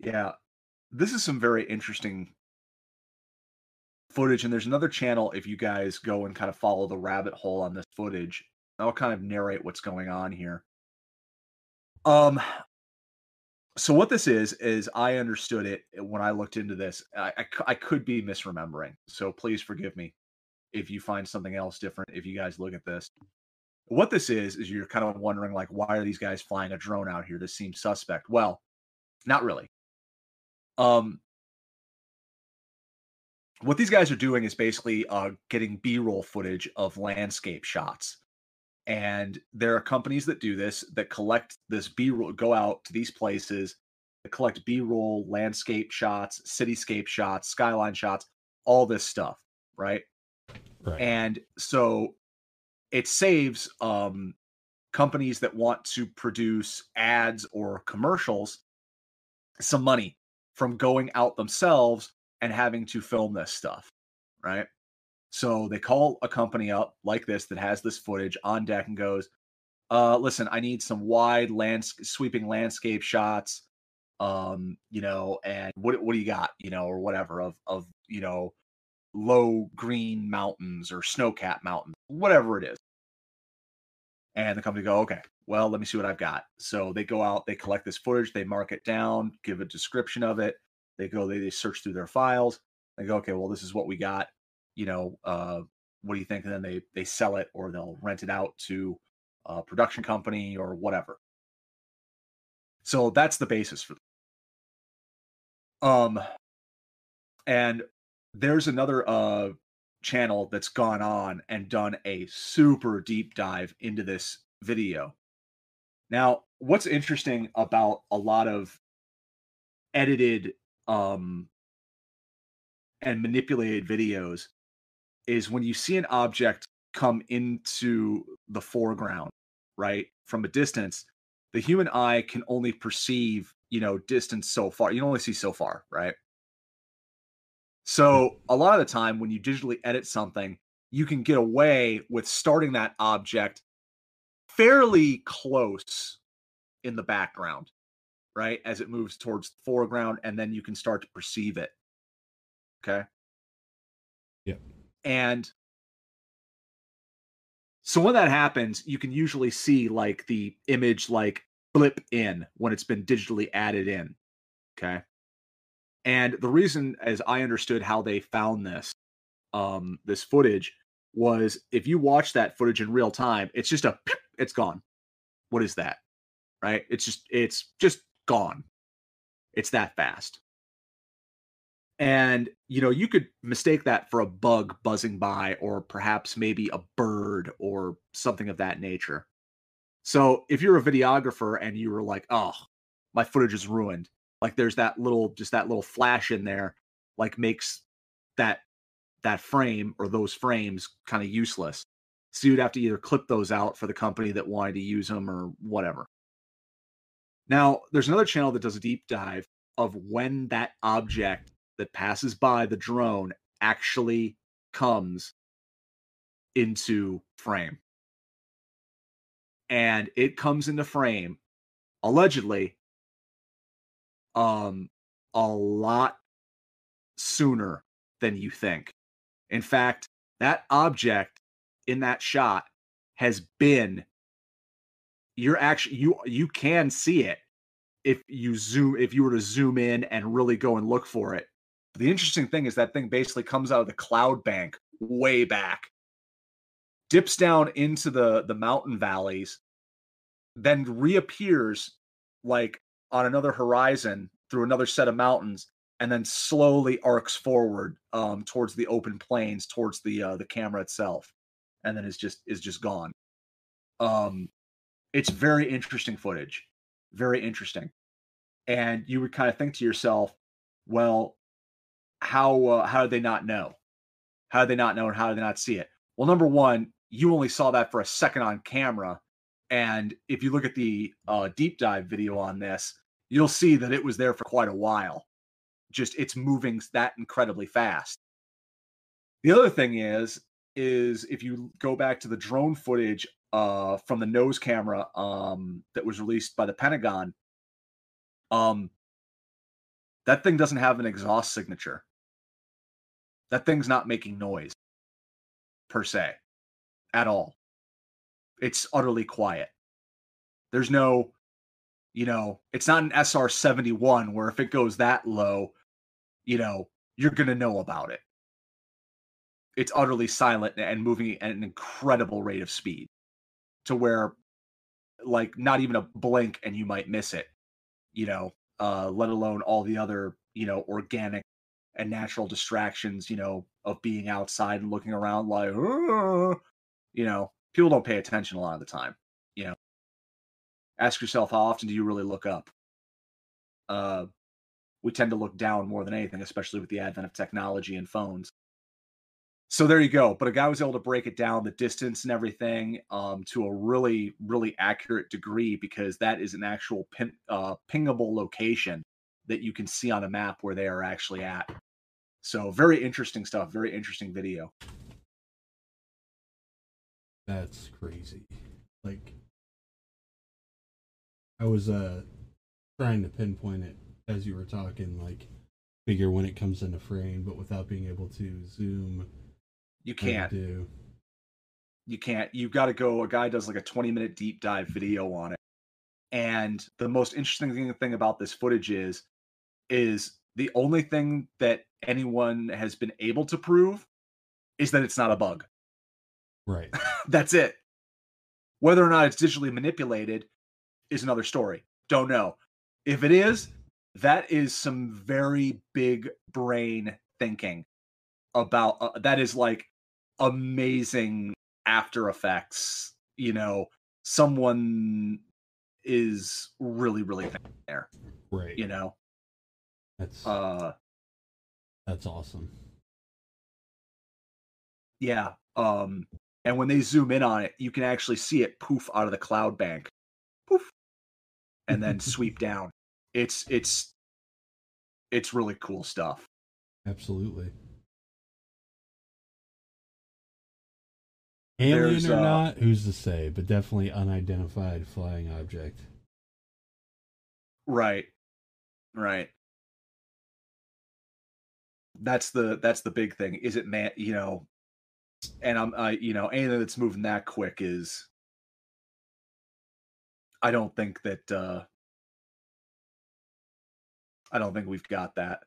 Yeah, this is some very interesting footage, and there's another channel if you guys go and kind of follow the rabbit hole on this footage. I'll kind of narrate what's going on here. Um, so what this is is I understood it when I looked into this. I I could be misremembering, so please forgive me if you find something else different. If you guys look at this, what this is is you're kind of wondering like, why are these guys flying a drone out here? This seems suspect. Well, not really. Um, what these guys are doing is basically uh, getting B-roll footage of landscape shots, and there are companies that do this that collect this B-roll, go out to these places, that collect B-roll, landscape shots, cityscape shots, skyline shots, all this stuff, right? Right. and so it saves um companies that want to produce ads or commercials some money from going out themselves and having to film this stuff, right? So they call a company up like this that has this footage on deck and goes, uh, listen, I need some wide lands sweeping landscape shots. Um, you know, and what what do you got, you know, or whatever of of, you know, low green mountains or snow-capped mountains, whatever it is. And the company go, okay, well, let me see what I've got. So they go out, they collect this footage, they mark it down, give a description of it. They go, they, they search through their files. They go, okay, well, this is what we got. You know, uh, what do you think? And then they they sell it or they'll rent it out to a production company or whatever. So that's the basis for. Them. Um, and there's another uh channel that's gone on and done a super deep dive into this video. Now, what's interesting about a lot of edited um and manipulated videos is when you see an object come into the foreground, right? From a distance, the human eye can only perceive, you know, distance so far. You can only see so far, right? So a lot of the time when you digitally edit something, you can get away with starting that object fairly close in the background, right? As it moves towards the foreground, and then you can start to perceive it. Okay. Yep. And so when that happens, you can usually see like the image like blip in when it's been digitally added in. Okay. And the reason, as I understood how they found this, um, this footage was if you watch that footage in real time, it's just a it's gone. What is that? Right? It's just it's just gone. It's that fast. And you know, you could mistake that for a bug buzzing by or perhaps maybe a bird or something of that nature. So if you're a videographer and you were like, "Oh, my footage is ruined." Like there's that little just that little flash in there like makes that that frame or those frames kind of useless. So you'd have to either clip those out for the company that wanted to use them or whatever. Now, there's another channel that does a deep dive of when that object that passes by the drone actually comes into frame. And it comes into frame allegedly um a lot sooner than you think. In fact, that object in that shot has been you're actually you you can see it if you zoom if you were to zoom in and really go and look for it the interesting thing is that thing basically comes out of the cloud bank way back, dips down into the the mountain valleys, then reappears like on another horizon through another set of mountains, and then slowly arcs forward um, towards the open plains, towards the uh, the camera itself, and then is just is just gone. Um, it's very interesting footage, very interesting, and you would kind of think to yourself, well, how uh, how did they not know? How did they not know and how did they not see it? Well, number one, you only saw that for a second on camera, and if you look at the uh, deep dive video on this, you'll see that it was there for quite a while. Just it's moving that incredibly fast. The other thing is, is if you go back to the drone footage uh, from the nose camera um, that was released by the Pentagon, um, that thing doesn't have an exhaust signature that thing's not making noise per se at all. It's utterly quiet. There's no, you know, it's not an SR 71 where if it goes that low, you know, you're going to know about it. It's utterly silent and moving at an incredible rate of speed to where, like, not even a blink and you might miss it, you know, uh, let alone all the other, you know, organic and natural distractions, you know, of being outside and looking around like, you know, people don't pay attention a lot of the time. You know, ask yourself how often do you really look up? Uh, we tend to look down more than anything, especially with the advent of technology and phones. So there you go. But a guy was able to break it down, the distance and everything, um, to a really, really accurate degree because that is an actual pin, uh, pingable location that you can see on a map where they are actually at. So very interesting stuff. Very interesting video. That's crazy. Like I was uh trying to pinpoint it as you were talking, like figure when it comes into frame, but without being able to zoom. You can't. Do. You can't. You've got to go. A guy does like a 20 minute deep dive video on it. And the most interesting thing, thing about this footage is, is the only thing that anyone has been able to prove is that it's not a bug. Right. That's it. Whether or not it's digitally manipulated is another story. Don't know. If it is, that is some very big brain thinking about uh, that is like amazing after effects, you know, someone is really really there. Right. You know. That's uh that's awesome. Yeah. Um and when they zoom in on it, you can actually see it poof out of the cloud bank. Poof. And then sweep down. It's it's it's really cool stuff. Absolutely. Alien There's, or uh, not, who's to say? But definitely unidentified flying object. Right. Right. That's the that's the big thing. Is it man, you know, and I'm I you know, anything that's moving that quick is I don't think that uh I don't think we've got that.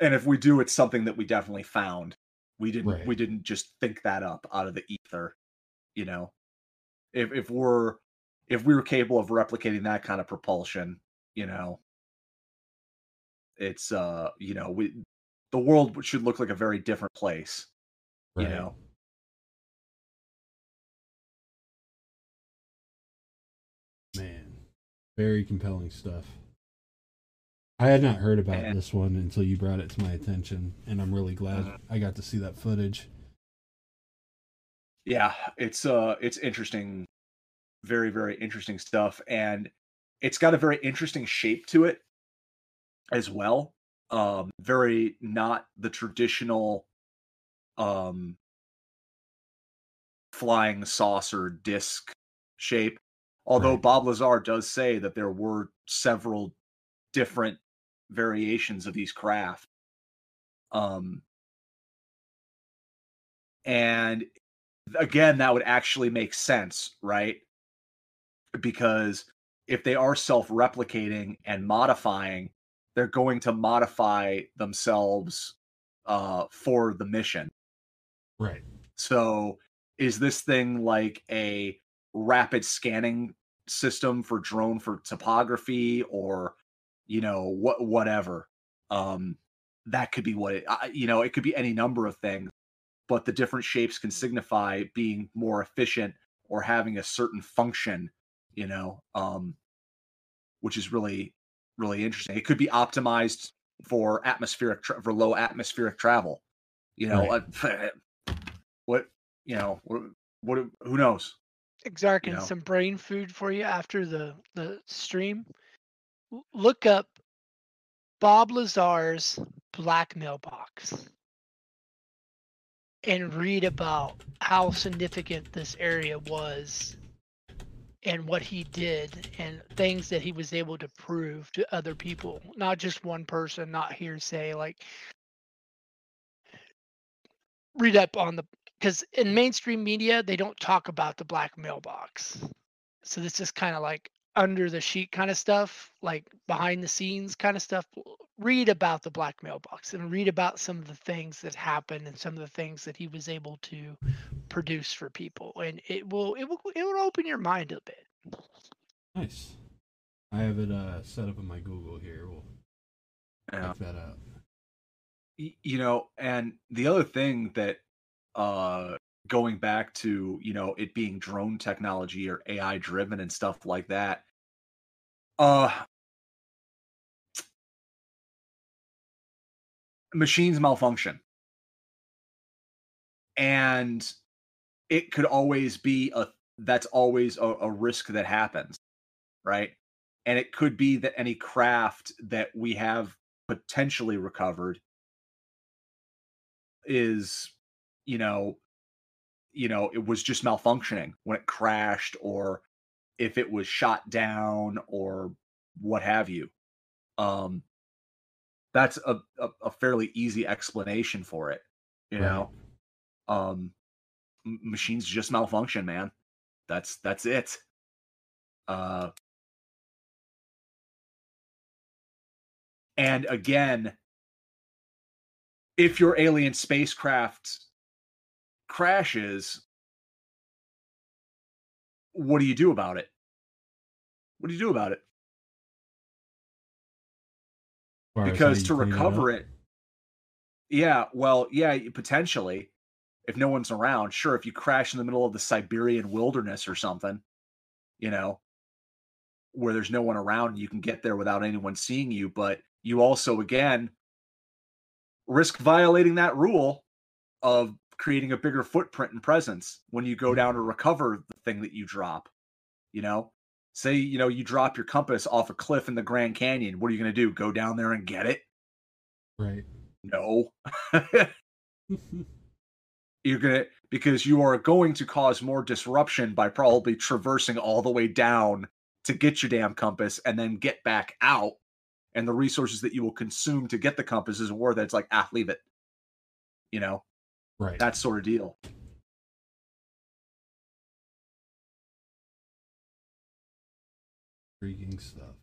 And if we do, it's something that we definitely found. We didn't Right. we didn't just think that up out of the ether, you know. If if we're if we were capable of replicating that kind of propulsion, you know, it's uh, you know, we the world should look like a very different place, Right. you know. Man, very compelling stuff. I had not heard about this one until you brought it to my attention, and I'm really glad Mhm. I got to see that footage. yeah it's uh it's interesting very very interesting stuff and it's got a very interesting shape to it as well um very not the traditional um flying saucer disc shape although Right. bob lazar does say that there were several different variations of these craft. Um and again that would actually make sense right? Because if they are self-replicating and modifying they're going to modify themselves uh for the mission Right. so is this thing like a rapid scanning system for drone for topography or you know what whatever? Um that could be what it you know it could be any number of things but the different shapes can signify being more efficient or having a certain function you know um which is really really interesting. It could be optimized for atmospheric tra- for low atmospheric travel you know uh, what you know what, what who knows Exarch You know. some brain food for you after the the stream. Look up Bob Lazar's Black Mailbox and read about how significant this area was and what he did and things that he was able to prove to other people, not just one person, not hearsay. Like, read up on the because in mainstream media they don't talk about the black mailbox so this is kind of like under the sheet kind of stuff like behind the scenes kind of stuff read about the black mailbox and read about some of the things that happened and some of the things that he was able to produce for people and it will it will it will open your mind a bit Nice. I have it uh, set up in my Google here. We'll yeah. check that out. You know and the other thing that uh going back to you know it being drone technology or ai driven and stuff like that uh machines malfunction. And it could always be a that's always a, a risk that happens right? And it could be that any craft that we have potentially recovered is you know you know it was just malfunctioning when it crashed or if it was shot down or what have you. Um that's a, a, a fairly easy explanation for it you Right. know? Um machines just malfunction man. That's that's it. Uh and again if your alien spacecraft crashes what do you do about it? What do you do about it? As far as how because to recover up. it, yeah well yeah potentially if no one's around sure if you crash in the middle of the siberian wilderness or something you know? Where there's no one around you can get there without anyone seeing you but you also again risk violating that rule of creating a bigger footprint and presence when you go down to recover the thing that you drop you know? Say you know you drop your compass off a cliff in the grand canyon what are you going to do go down there and get it? Right. No. You're gonna because you are going to cause more disruption by probably traversing all the way down to get your damn compass and then get back out and the resources that you will consume to get the compass isn't worth that's it's like ah leave it. You know right. That sort of deal. Intriguing stuff.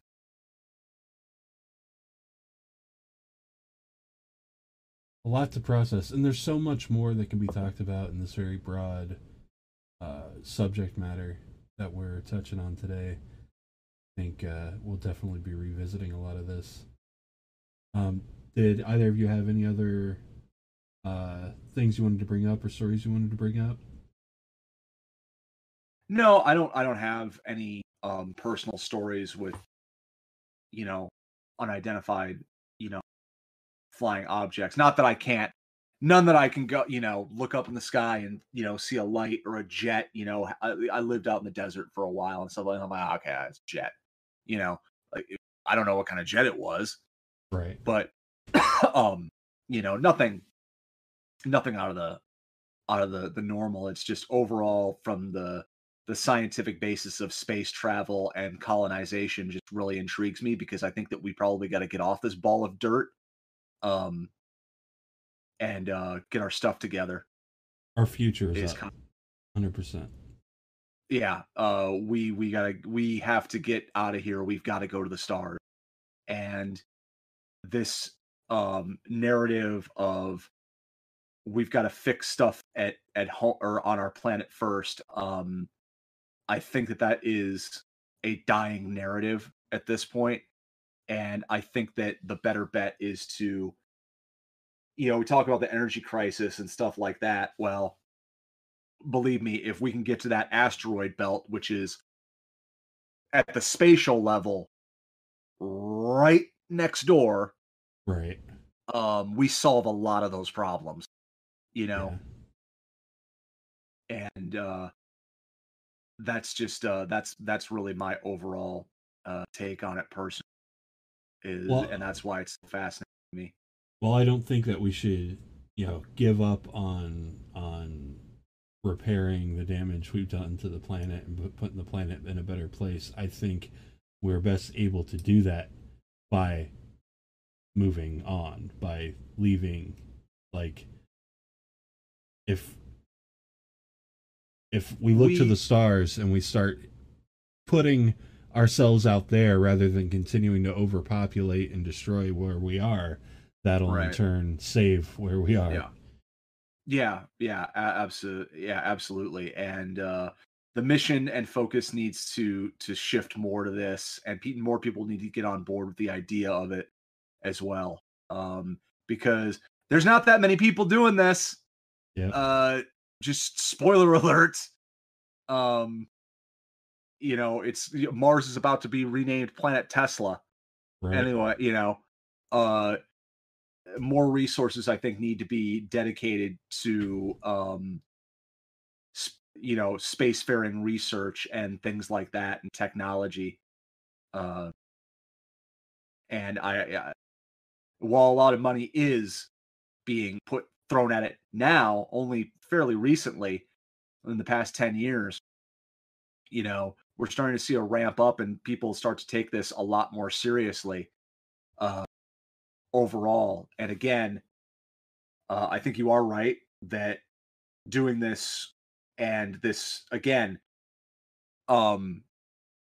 A lot to process and there's so much more that can be talked about in this very broad uh, subject matter that we're touching on today. I think uh, we'll definitely be revisiting a lot of this. Um, did either of you have any other uh, things you wanted to bring up or stories you wanted to bring up? No i don't i don't have any um personal stories with you know unidentified you know flying objects. Not that i can't none that i can go you know look up in the sky and you know see a light or a jet you know i, I lived out in the desert for a while and stuff like that. I'm like okay it's jet you know like i don't know what kind of jet it was. Right. But um you know nothing nothing out of the out of the the normal. It's just overall from the the scientific basis of space travel and colonization just really intrigues me because i think that we probably got to get off this ball of dirt um and uh get our stuff together. Our future is up. 100% yeah uh we we gotta we have to get out of here. We've got to go to the stars. And this um narrative of we've got to fix stuff at at home or on our planet first um i think that that is a dying narrative at this point and i think that the better bet is to you know we talk about the energy crisis and stuff like that well believe me, if we can get to that asteroid belt, which is at the spatial level right next door, right. um, we solve a lot of those problems, you know, and uh that's just uh that's that's really my overall uh take on it personally is Well- and that's why it's so fascinating to me. Well, I don't think that we should, you know, give up on on repairing the damage we've done to the planet and put- putting the planet in a better place. I think we're best able to do that by moving on, by leaving like if if we look to the stars and we start putting ourselves out there rather than continuing to overpopulate and destroy where we are, that'll in turn save where we are. Yeah. Yeah, yeah, absolutely. Yeah, absolutely. And uh the mission and focus needs to to shift more to this and pe- more people need to get on board with the idea of it as well. Um because there's not that many people doing this. Yep. Uh just spoiler alert. Um you know, it's Mars is about to be renamed Planet Tesla Right. anyway you know uh more resources i think need to be dedicated to um sp- you know spacefaring research and things like that and technology uh and i, I while a lot of money is being put thrown at it now, only fairly recently, in the past 10 years. You know, we're starting to see a ramp up and people start to take this a lot more seriously uh, overall. And again, uh, I think you are right that doing this and this again, um,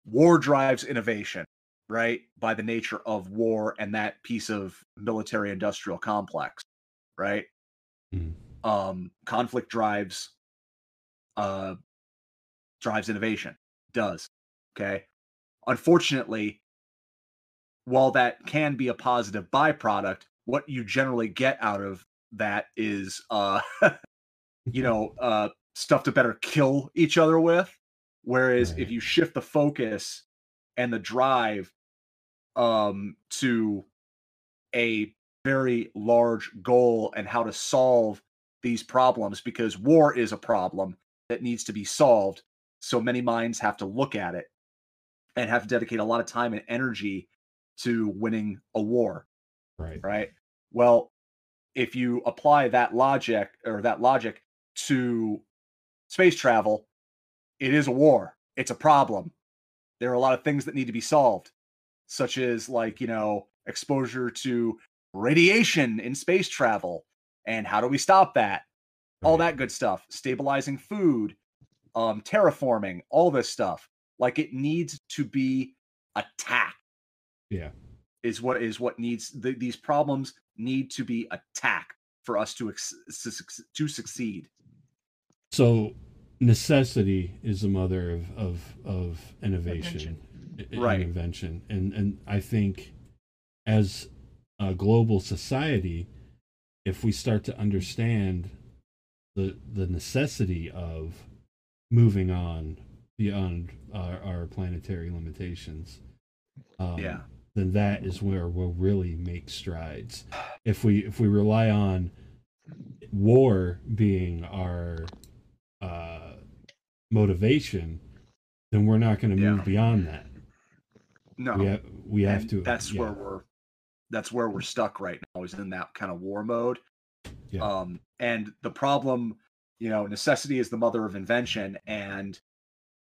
war drives innovation, right? By the nature of war and that piece of military industrial complex, right? Mhm. Um, conflict drives uh drives innovation does okay unfortunately while that can be a positive byproduct what you generally get out of that is uh you know uh stuff to better kill each other with whereas if you shift the focus and the drive um to a very large goal and how to solve these problems because war is a problem that needs to be solved. So many minds have to look at it and have to dedicate a lot of time and energy to winning a war Right. right? Well if you apply that logic or that logic to space travel it is a war. It's a problem. There are a lot of things that need to be solved such as like you know exposure to radiation in space travel and how do we stop that? All that good stuff stabilizing food um terraforming all this stuff. Like it needs to be attacked Yeah. is what is what needs th- these problems need to be attacked for us to ex- to, to succeed. So necessity is the mother of of, of innovation, i- i- Right. invention, and and I think as a global society, if we start to understand the the necessity of moving on beyond our, our planetary limitations, um, Yeah. then that is where we'll really make strides. If we if we rely on war being our uh, motivation, then we're not going to Yeah. move beyond that. no We have we have to. that's yeah, where we're that's where we're stuck right now is in that kind of war mode Yeah. um and the problem you know necessity is the mother of invention and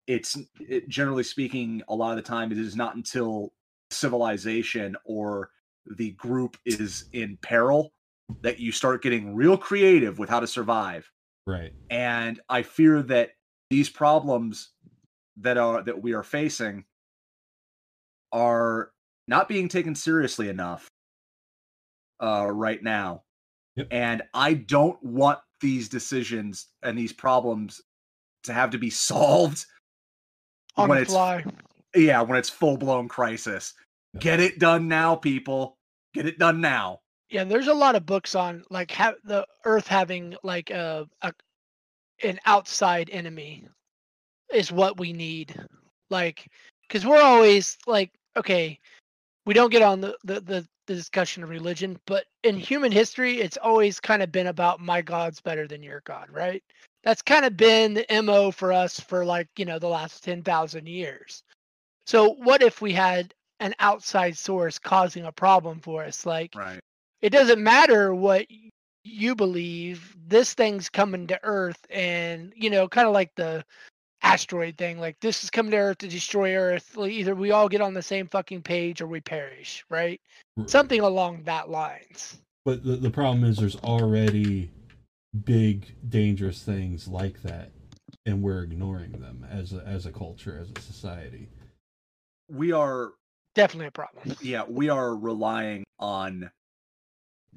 it's it, generally speaking a lot of the time it is not until civilization or the group is in peril that you start getting real creative with how to survive right. and i fear that these problems that are that we are facing are not being taken seriously enough uh right now Yep. and i don't want these decisions and these problems to have to be solved on when the it's fly. yeah when it's full-blown crisis Yeah. get it done now people get it done now Yeah, there's a lot of books on like ha- the Earth having like a, a an outside enemy is what we need. Like, because we're always like, okay, we don't get on the, the the the discussion of religion, but in human history, it's always kind of been about my God's better than your God, right? That's kind of been the mo for us for like you know the last ten thousand years. So what if we had an outside source causing a problem for us, like? right it doesn't matter what you believe this thing's coming to earth and you know kind of like the asteroid thing like this is coming to earth to destroy earth like, either we all get on the same fucking page or we perish right R- something along that lines But the, the problem is there's already big dangerous things like that and we're ignoring them as a, as a culture as a society. we are definitely a problem yeah, we are relying on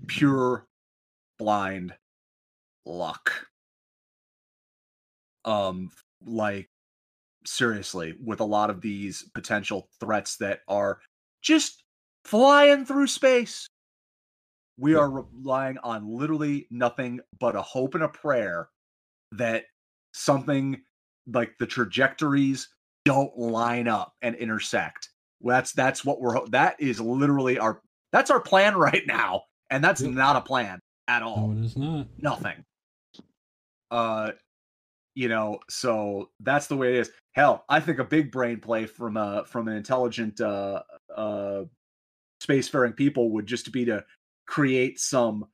pure blind luck. Um like seriously with a lot of these potential threats that are just flying through space. We are relying on literally nothing but a hope and a prayer that something like the trajectories don't line up and intersect. That's that's what we're that is literally our that's our plan right now and that's not a plan at all No, it is not. nothing uh you know so that's the way it is hell i think a big brain play from uh from an intelligent uh uh spacefaring people would just be to create some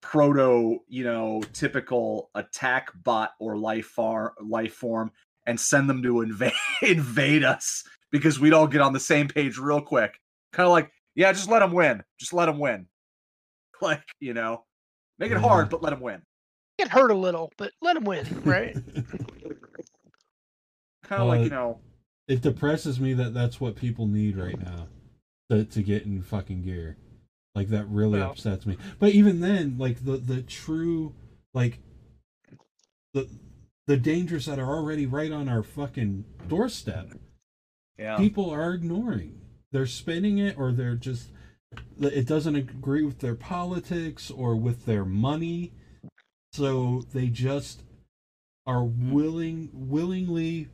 proto, you know, typical attack bot or life far life form and send them to invade invade us because we'd all get on the same page real quick. Kind of like, yeah, just let them win. Just let them win. Like, you know, make it hard, but let them win. Get hurt a little, but let him win, right? Kind of like, Uh, you know, it depresses me that that's what people need right now to, to get in fucking gear like that really Well- upsets me but even then like the the true like the the dangers that are already right on our fucking doorstep yeah. people are ignoring they're spinning it or they're just it doesn't agree with their politics or with their money so they just are willing willingly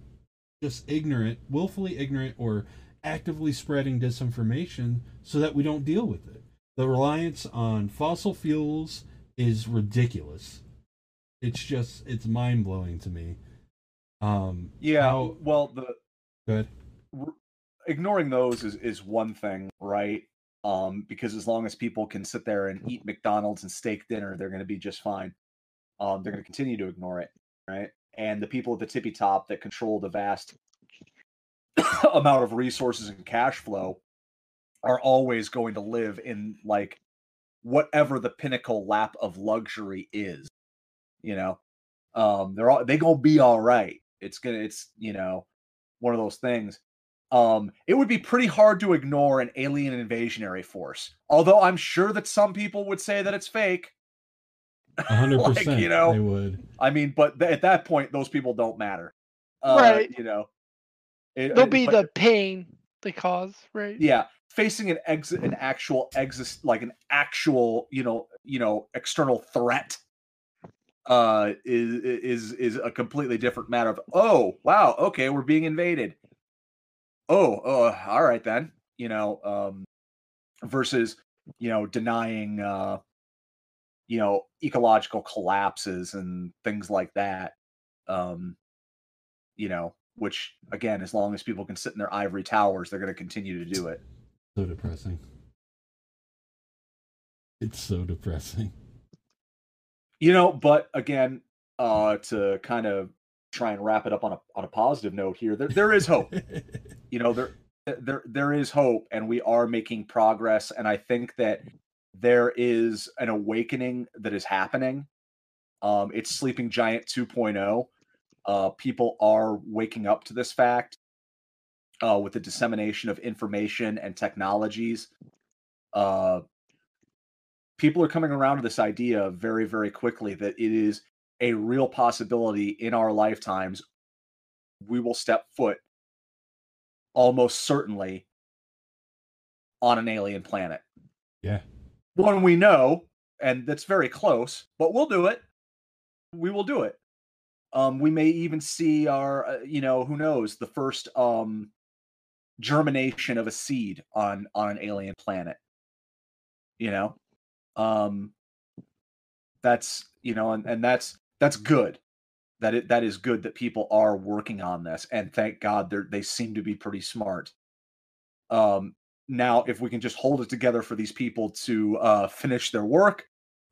just ignorant willfully ignorant or actively spreading disinformation so that we don't deal with it the reliance on fossil fuels is ridiculous it's just it's mind-blowing to me um Yeah. how- well, the good ignoring those is is one thing, right? Um, because as long as people can sit there and eat McDonald's and steak dinner, they're going to be just fine. Um, they're going to continue to ignore it, right? And the people at the tippy top that control the vast amount of resources and cash flow are always going to live in like whatever the pinnacle lap of luxury is. You know, um, they're all they gonna be all right. It's gonna, it's you know, one of those things. Um, it would be pretty hard to ignore an alien invasionary force. Although I'm sure that some people would say that it's fake. A hundred Like, percent, you know, they would. I mean, but th- at that point, those people don't matter. Uh, Right. You know, It- They'll uh, be but- the pain they cause, right? yeah facing an exit an actual exist like an actual you know you know external threat uh is is is a completely different matter of oh wow okay we're being invaded oh uh all right then you know um versus you know denying uh you know ecological collapses and things like that um you know which again as long as people can sit in their ivory towers they're going to continue to do it So depressing. It's so depressing. You know, but again, uh, to kind of try and wrap it up on a on a positive note here, there there is hope. you know, there there there is hope, and we are making progress. And I think that there is an awakening that is happening. Um, it's Sleeping Giant 2.0. Uh, people are waking up to this fact uh, with the dissemination of information and technologies. Uh, people are coming around to this idea very, very quickly that it is a real possibility in our lifetimes. We will step foot almost certainly on an alien planet. Yeah. One we know, and that's very close, but we'll do it. We will do it. Um, we may even see our, uh, you know, who knows, the first um, germination of a seed on on an alien planet. You know, um, that's you know, and and that's that's good. That it that is good that people are working on this, and thank God they they seem to be pretty smart. Um, now, if we can just hold it together for these people to uh, finish their work,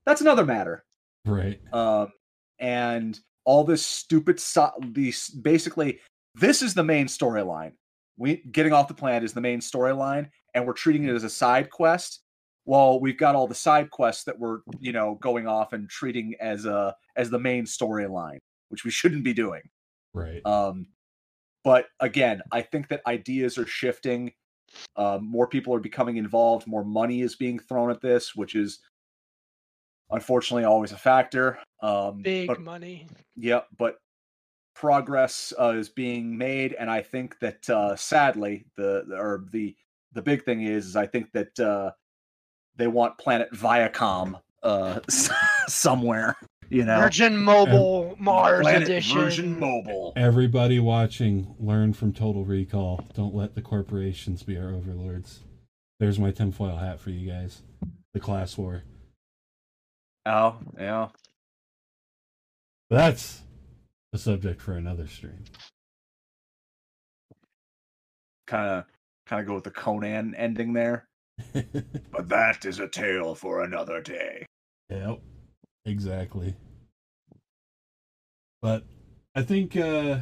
that's another matter Right. um, and all this stupid so- these basically this is the main storyline we getting off the planet is the main storyline and we're treating it as a side quest well we've got all the side quests that we're you know going off and treating as a as the main storyline which we shouldn't be doing Right. um but again i think that ideas are shifting um, more people are becoming involved more money is being thrown at this which is unfortunately always a factor um Big but money. yeah but progress uh, is being made and i think that uh sadly the the- or the the big thing is, is i think that uh they want planet viacom uh somewhere you know Virgin Mobile Mars planet Edition. Virgin mobile Everybody watching, learn from Total Recall. Don't let the corporations be our overlords. There's my tinfoil hat for you guys. The class war. oh yeah that's a subject for another stream. kind of kind of go with the conan ending there but that is a tale for another day yep. Exactly. But I think uh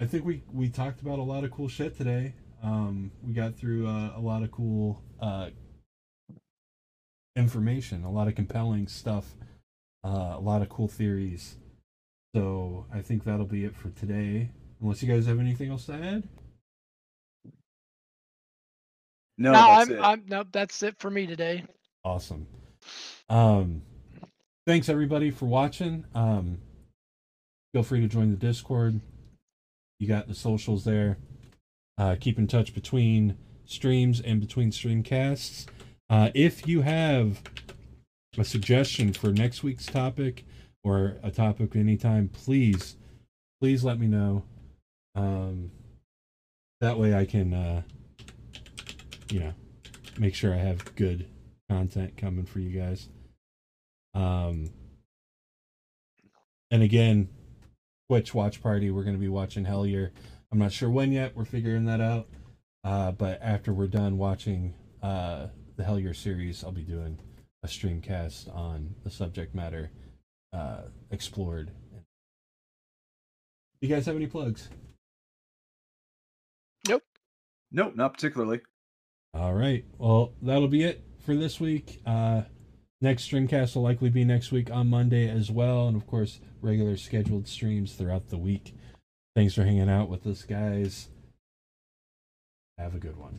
I think we we talked about a lot of cool shit today. Um we got through uh, a lot of cool uh information, a lot of compelling stuff, uh a lot of cool theories. So I think that'll be it for today. Unless you guys have anything else to add? No, no, that's I'm, it. I'm nope. That's it for me today. Awesome. Um, thanks everybody for watching. Um, feel free to join the Discord. You got the socials there. Uh, keep in touch between streams and between streamcasts. Uh, if you have a suggestion for next week's topic or a topic anytime, please, please let me know. Um, that way I can, uh, you know, make sure I have good content coming for you guys. Um, and again, Twitch watch party. We're going to be watching Hellier. I'm not sure when yet. We're figuring that out. Uh, but after we're done watching uh, the Hellier series, I'll be doing a stream cast on the subject matter uh, explored. You guys have any plugs? Nope. Nope, not particularly. All right. Well, that'll be it for this week. Uh, next streamcast will likely be next week on Monday as well, and of course, regular scheduled streams throughout the week. Thanks for hanging out with us, guys. Have a good one.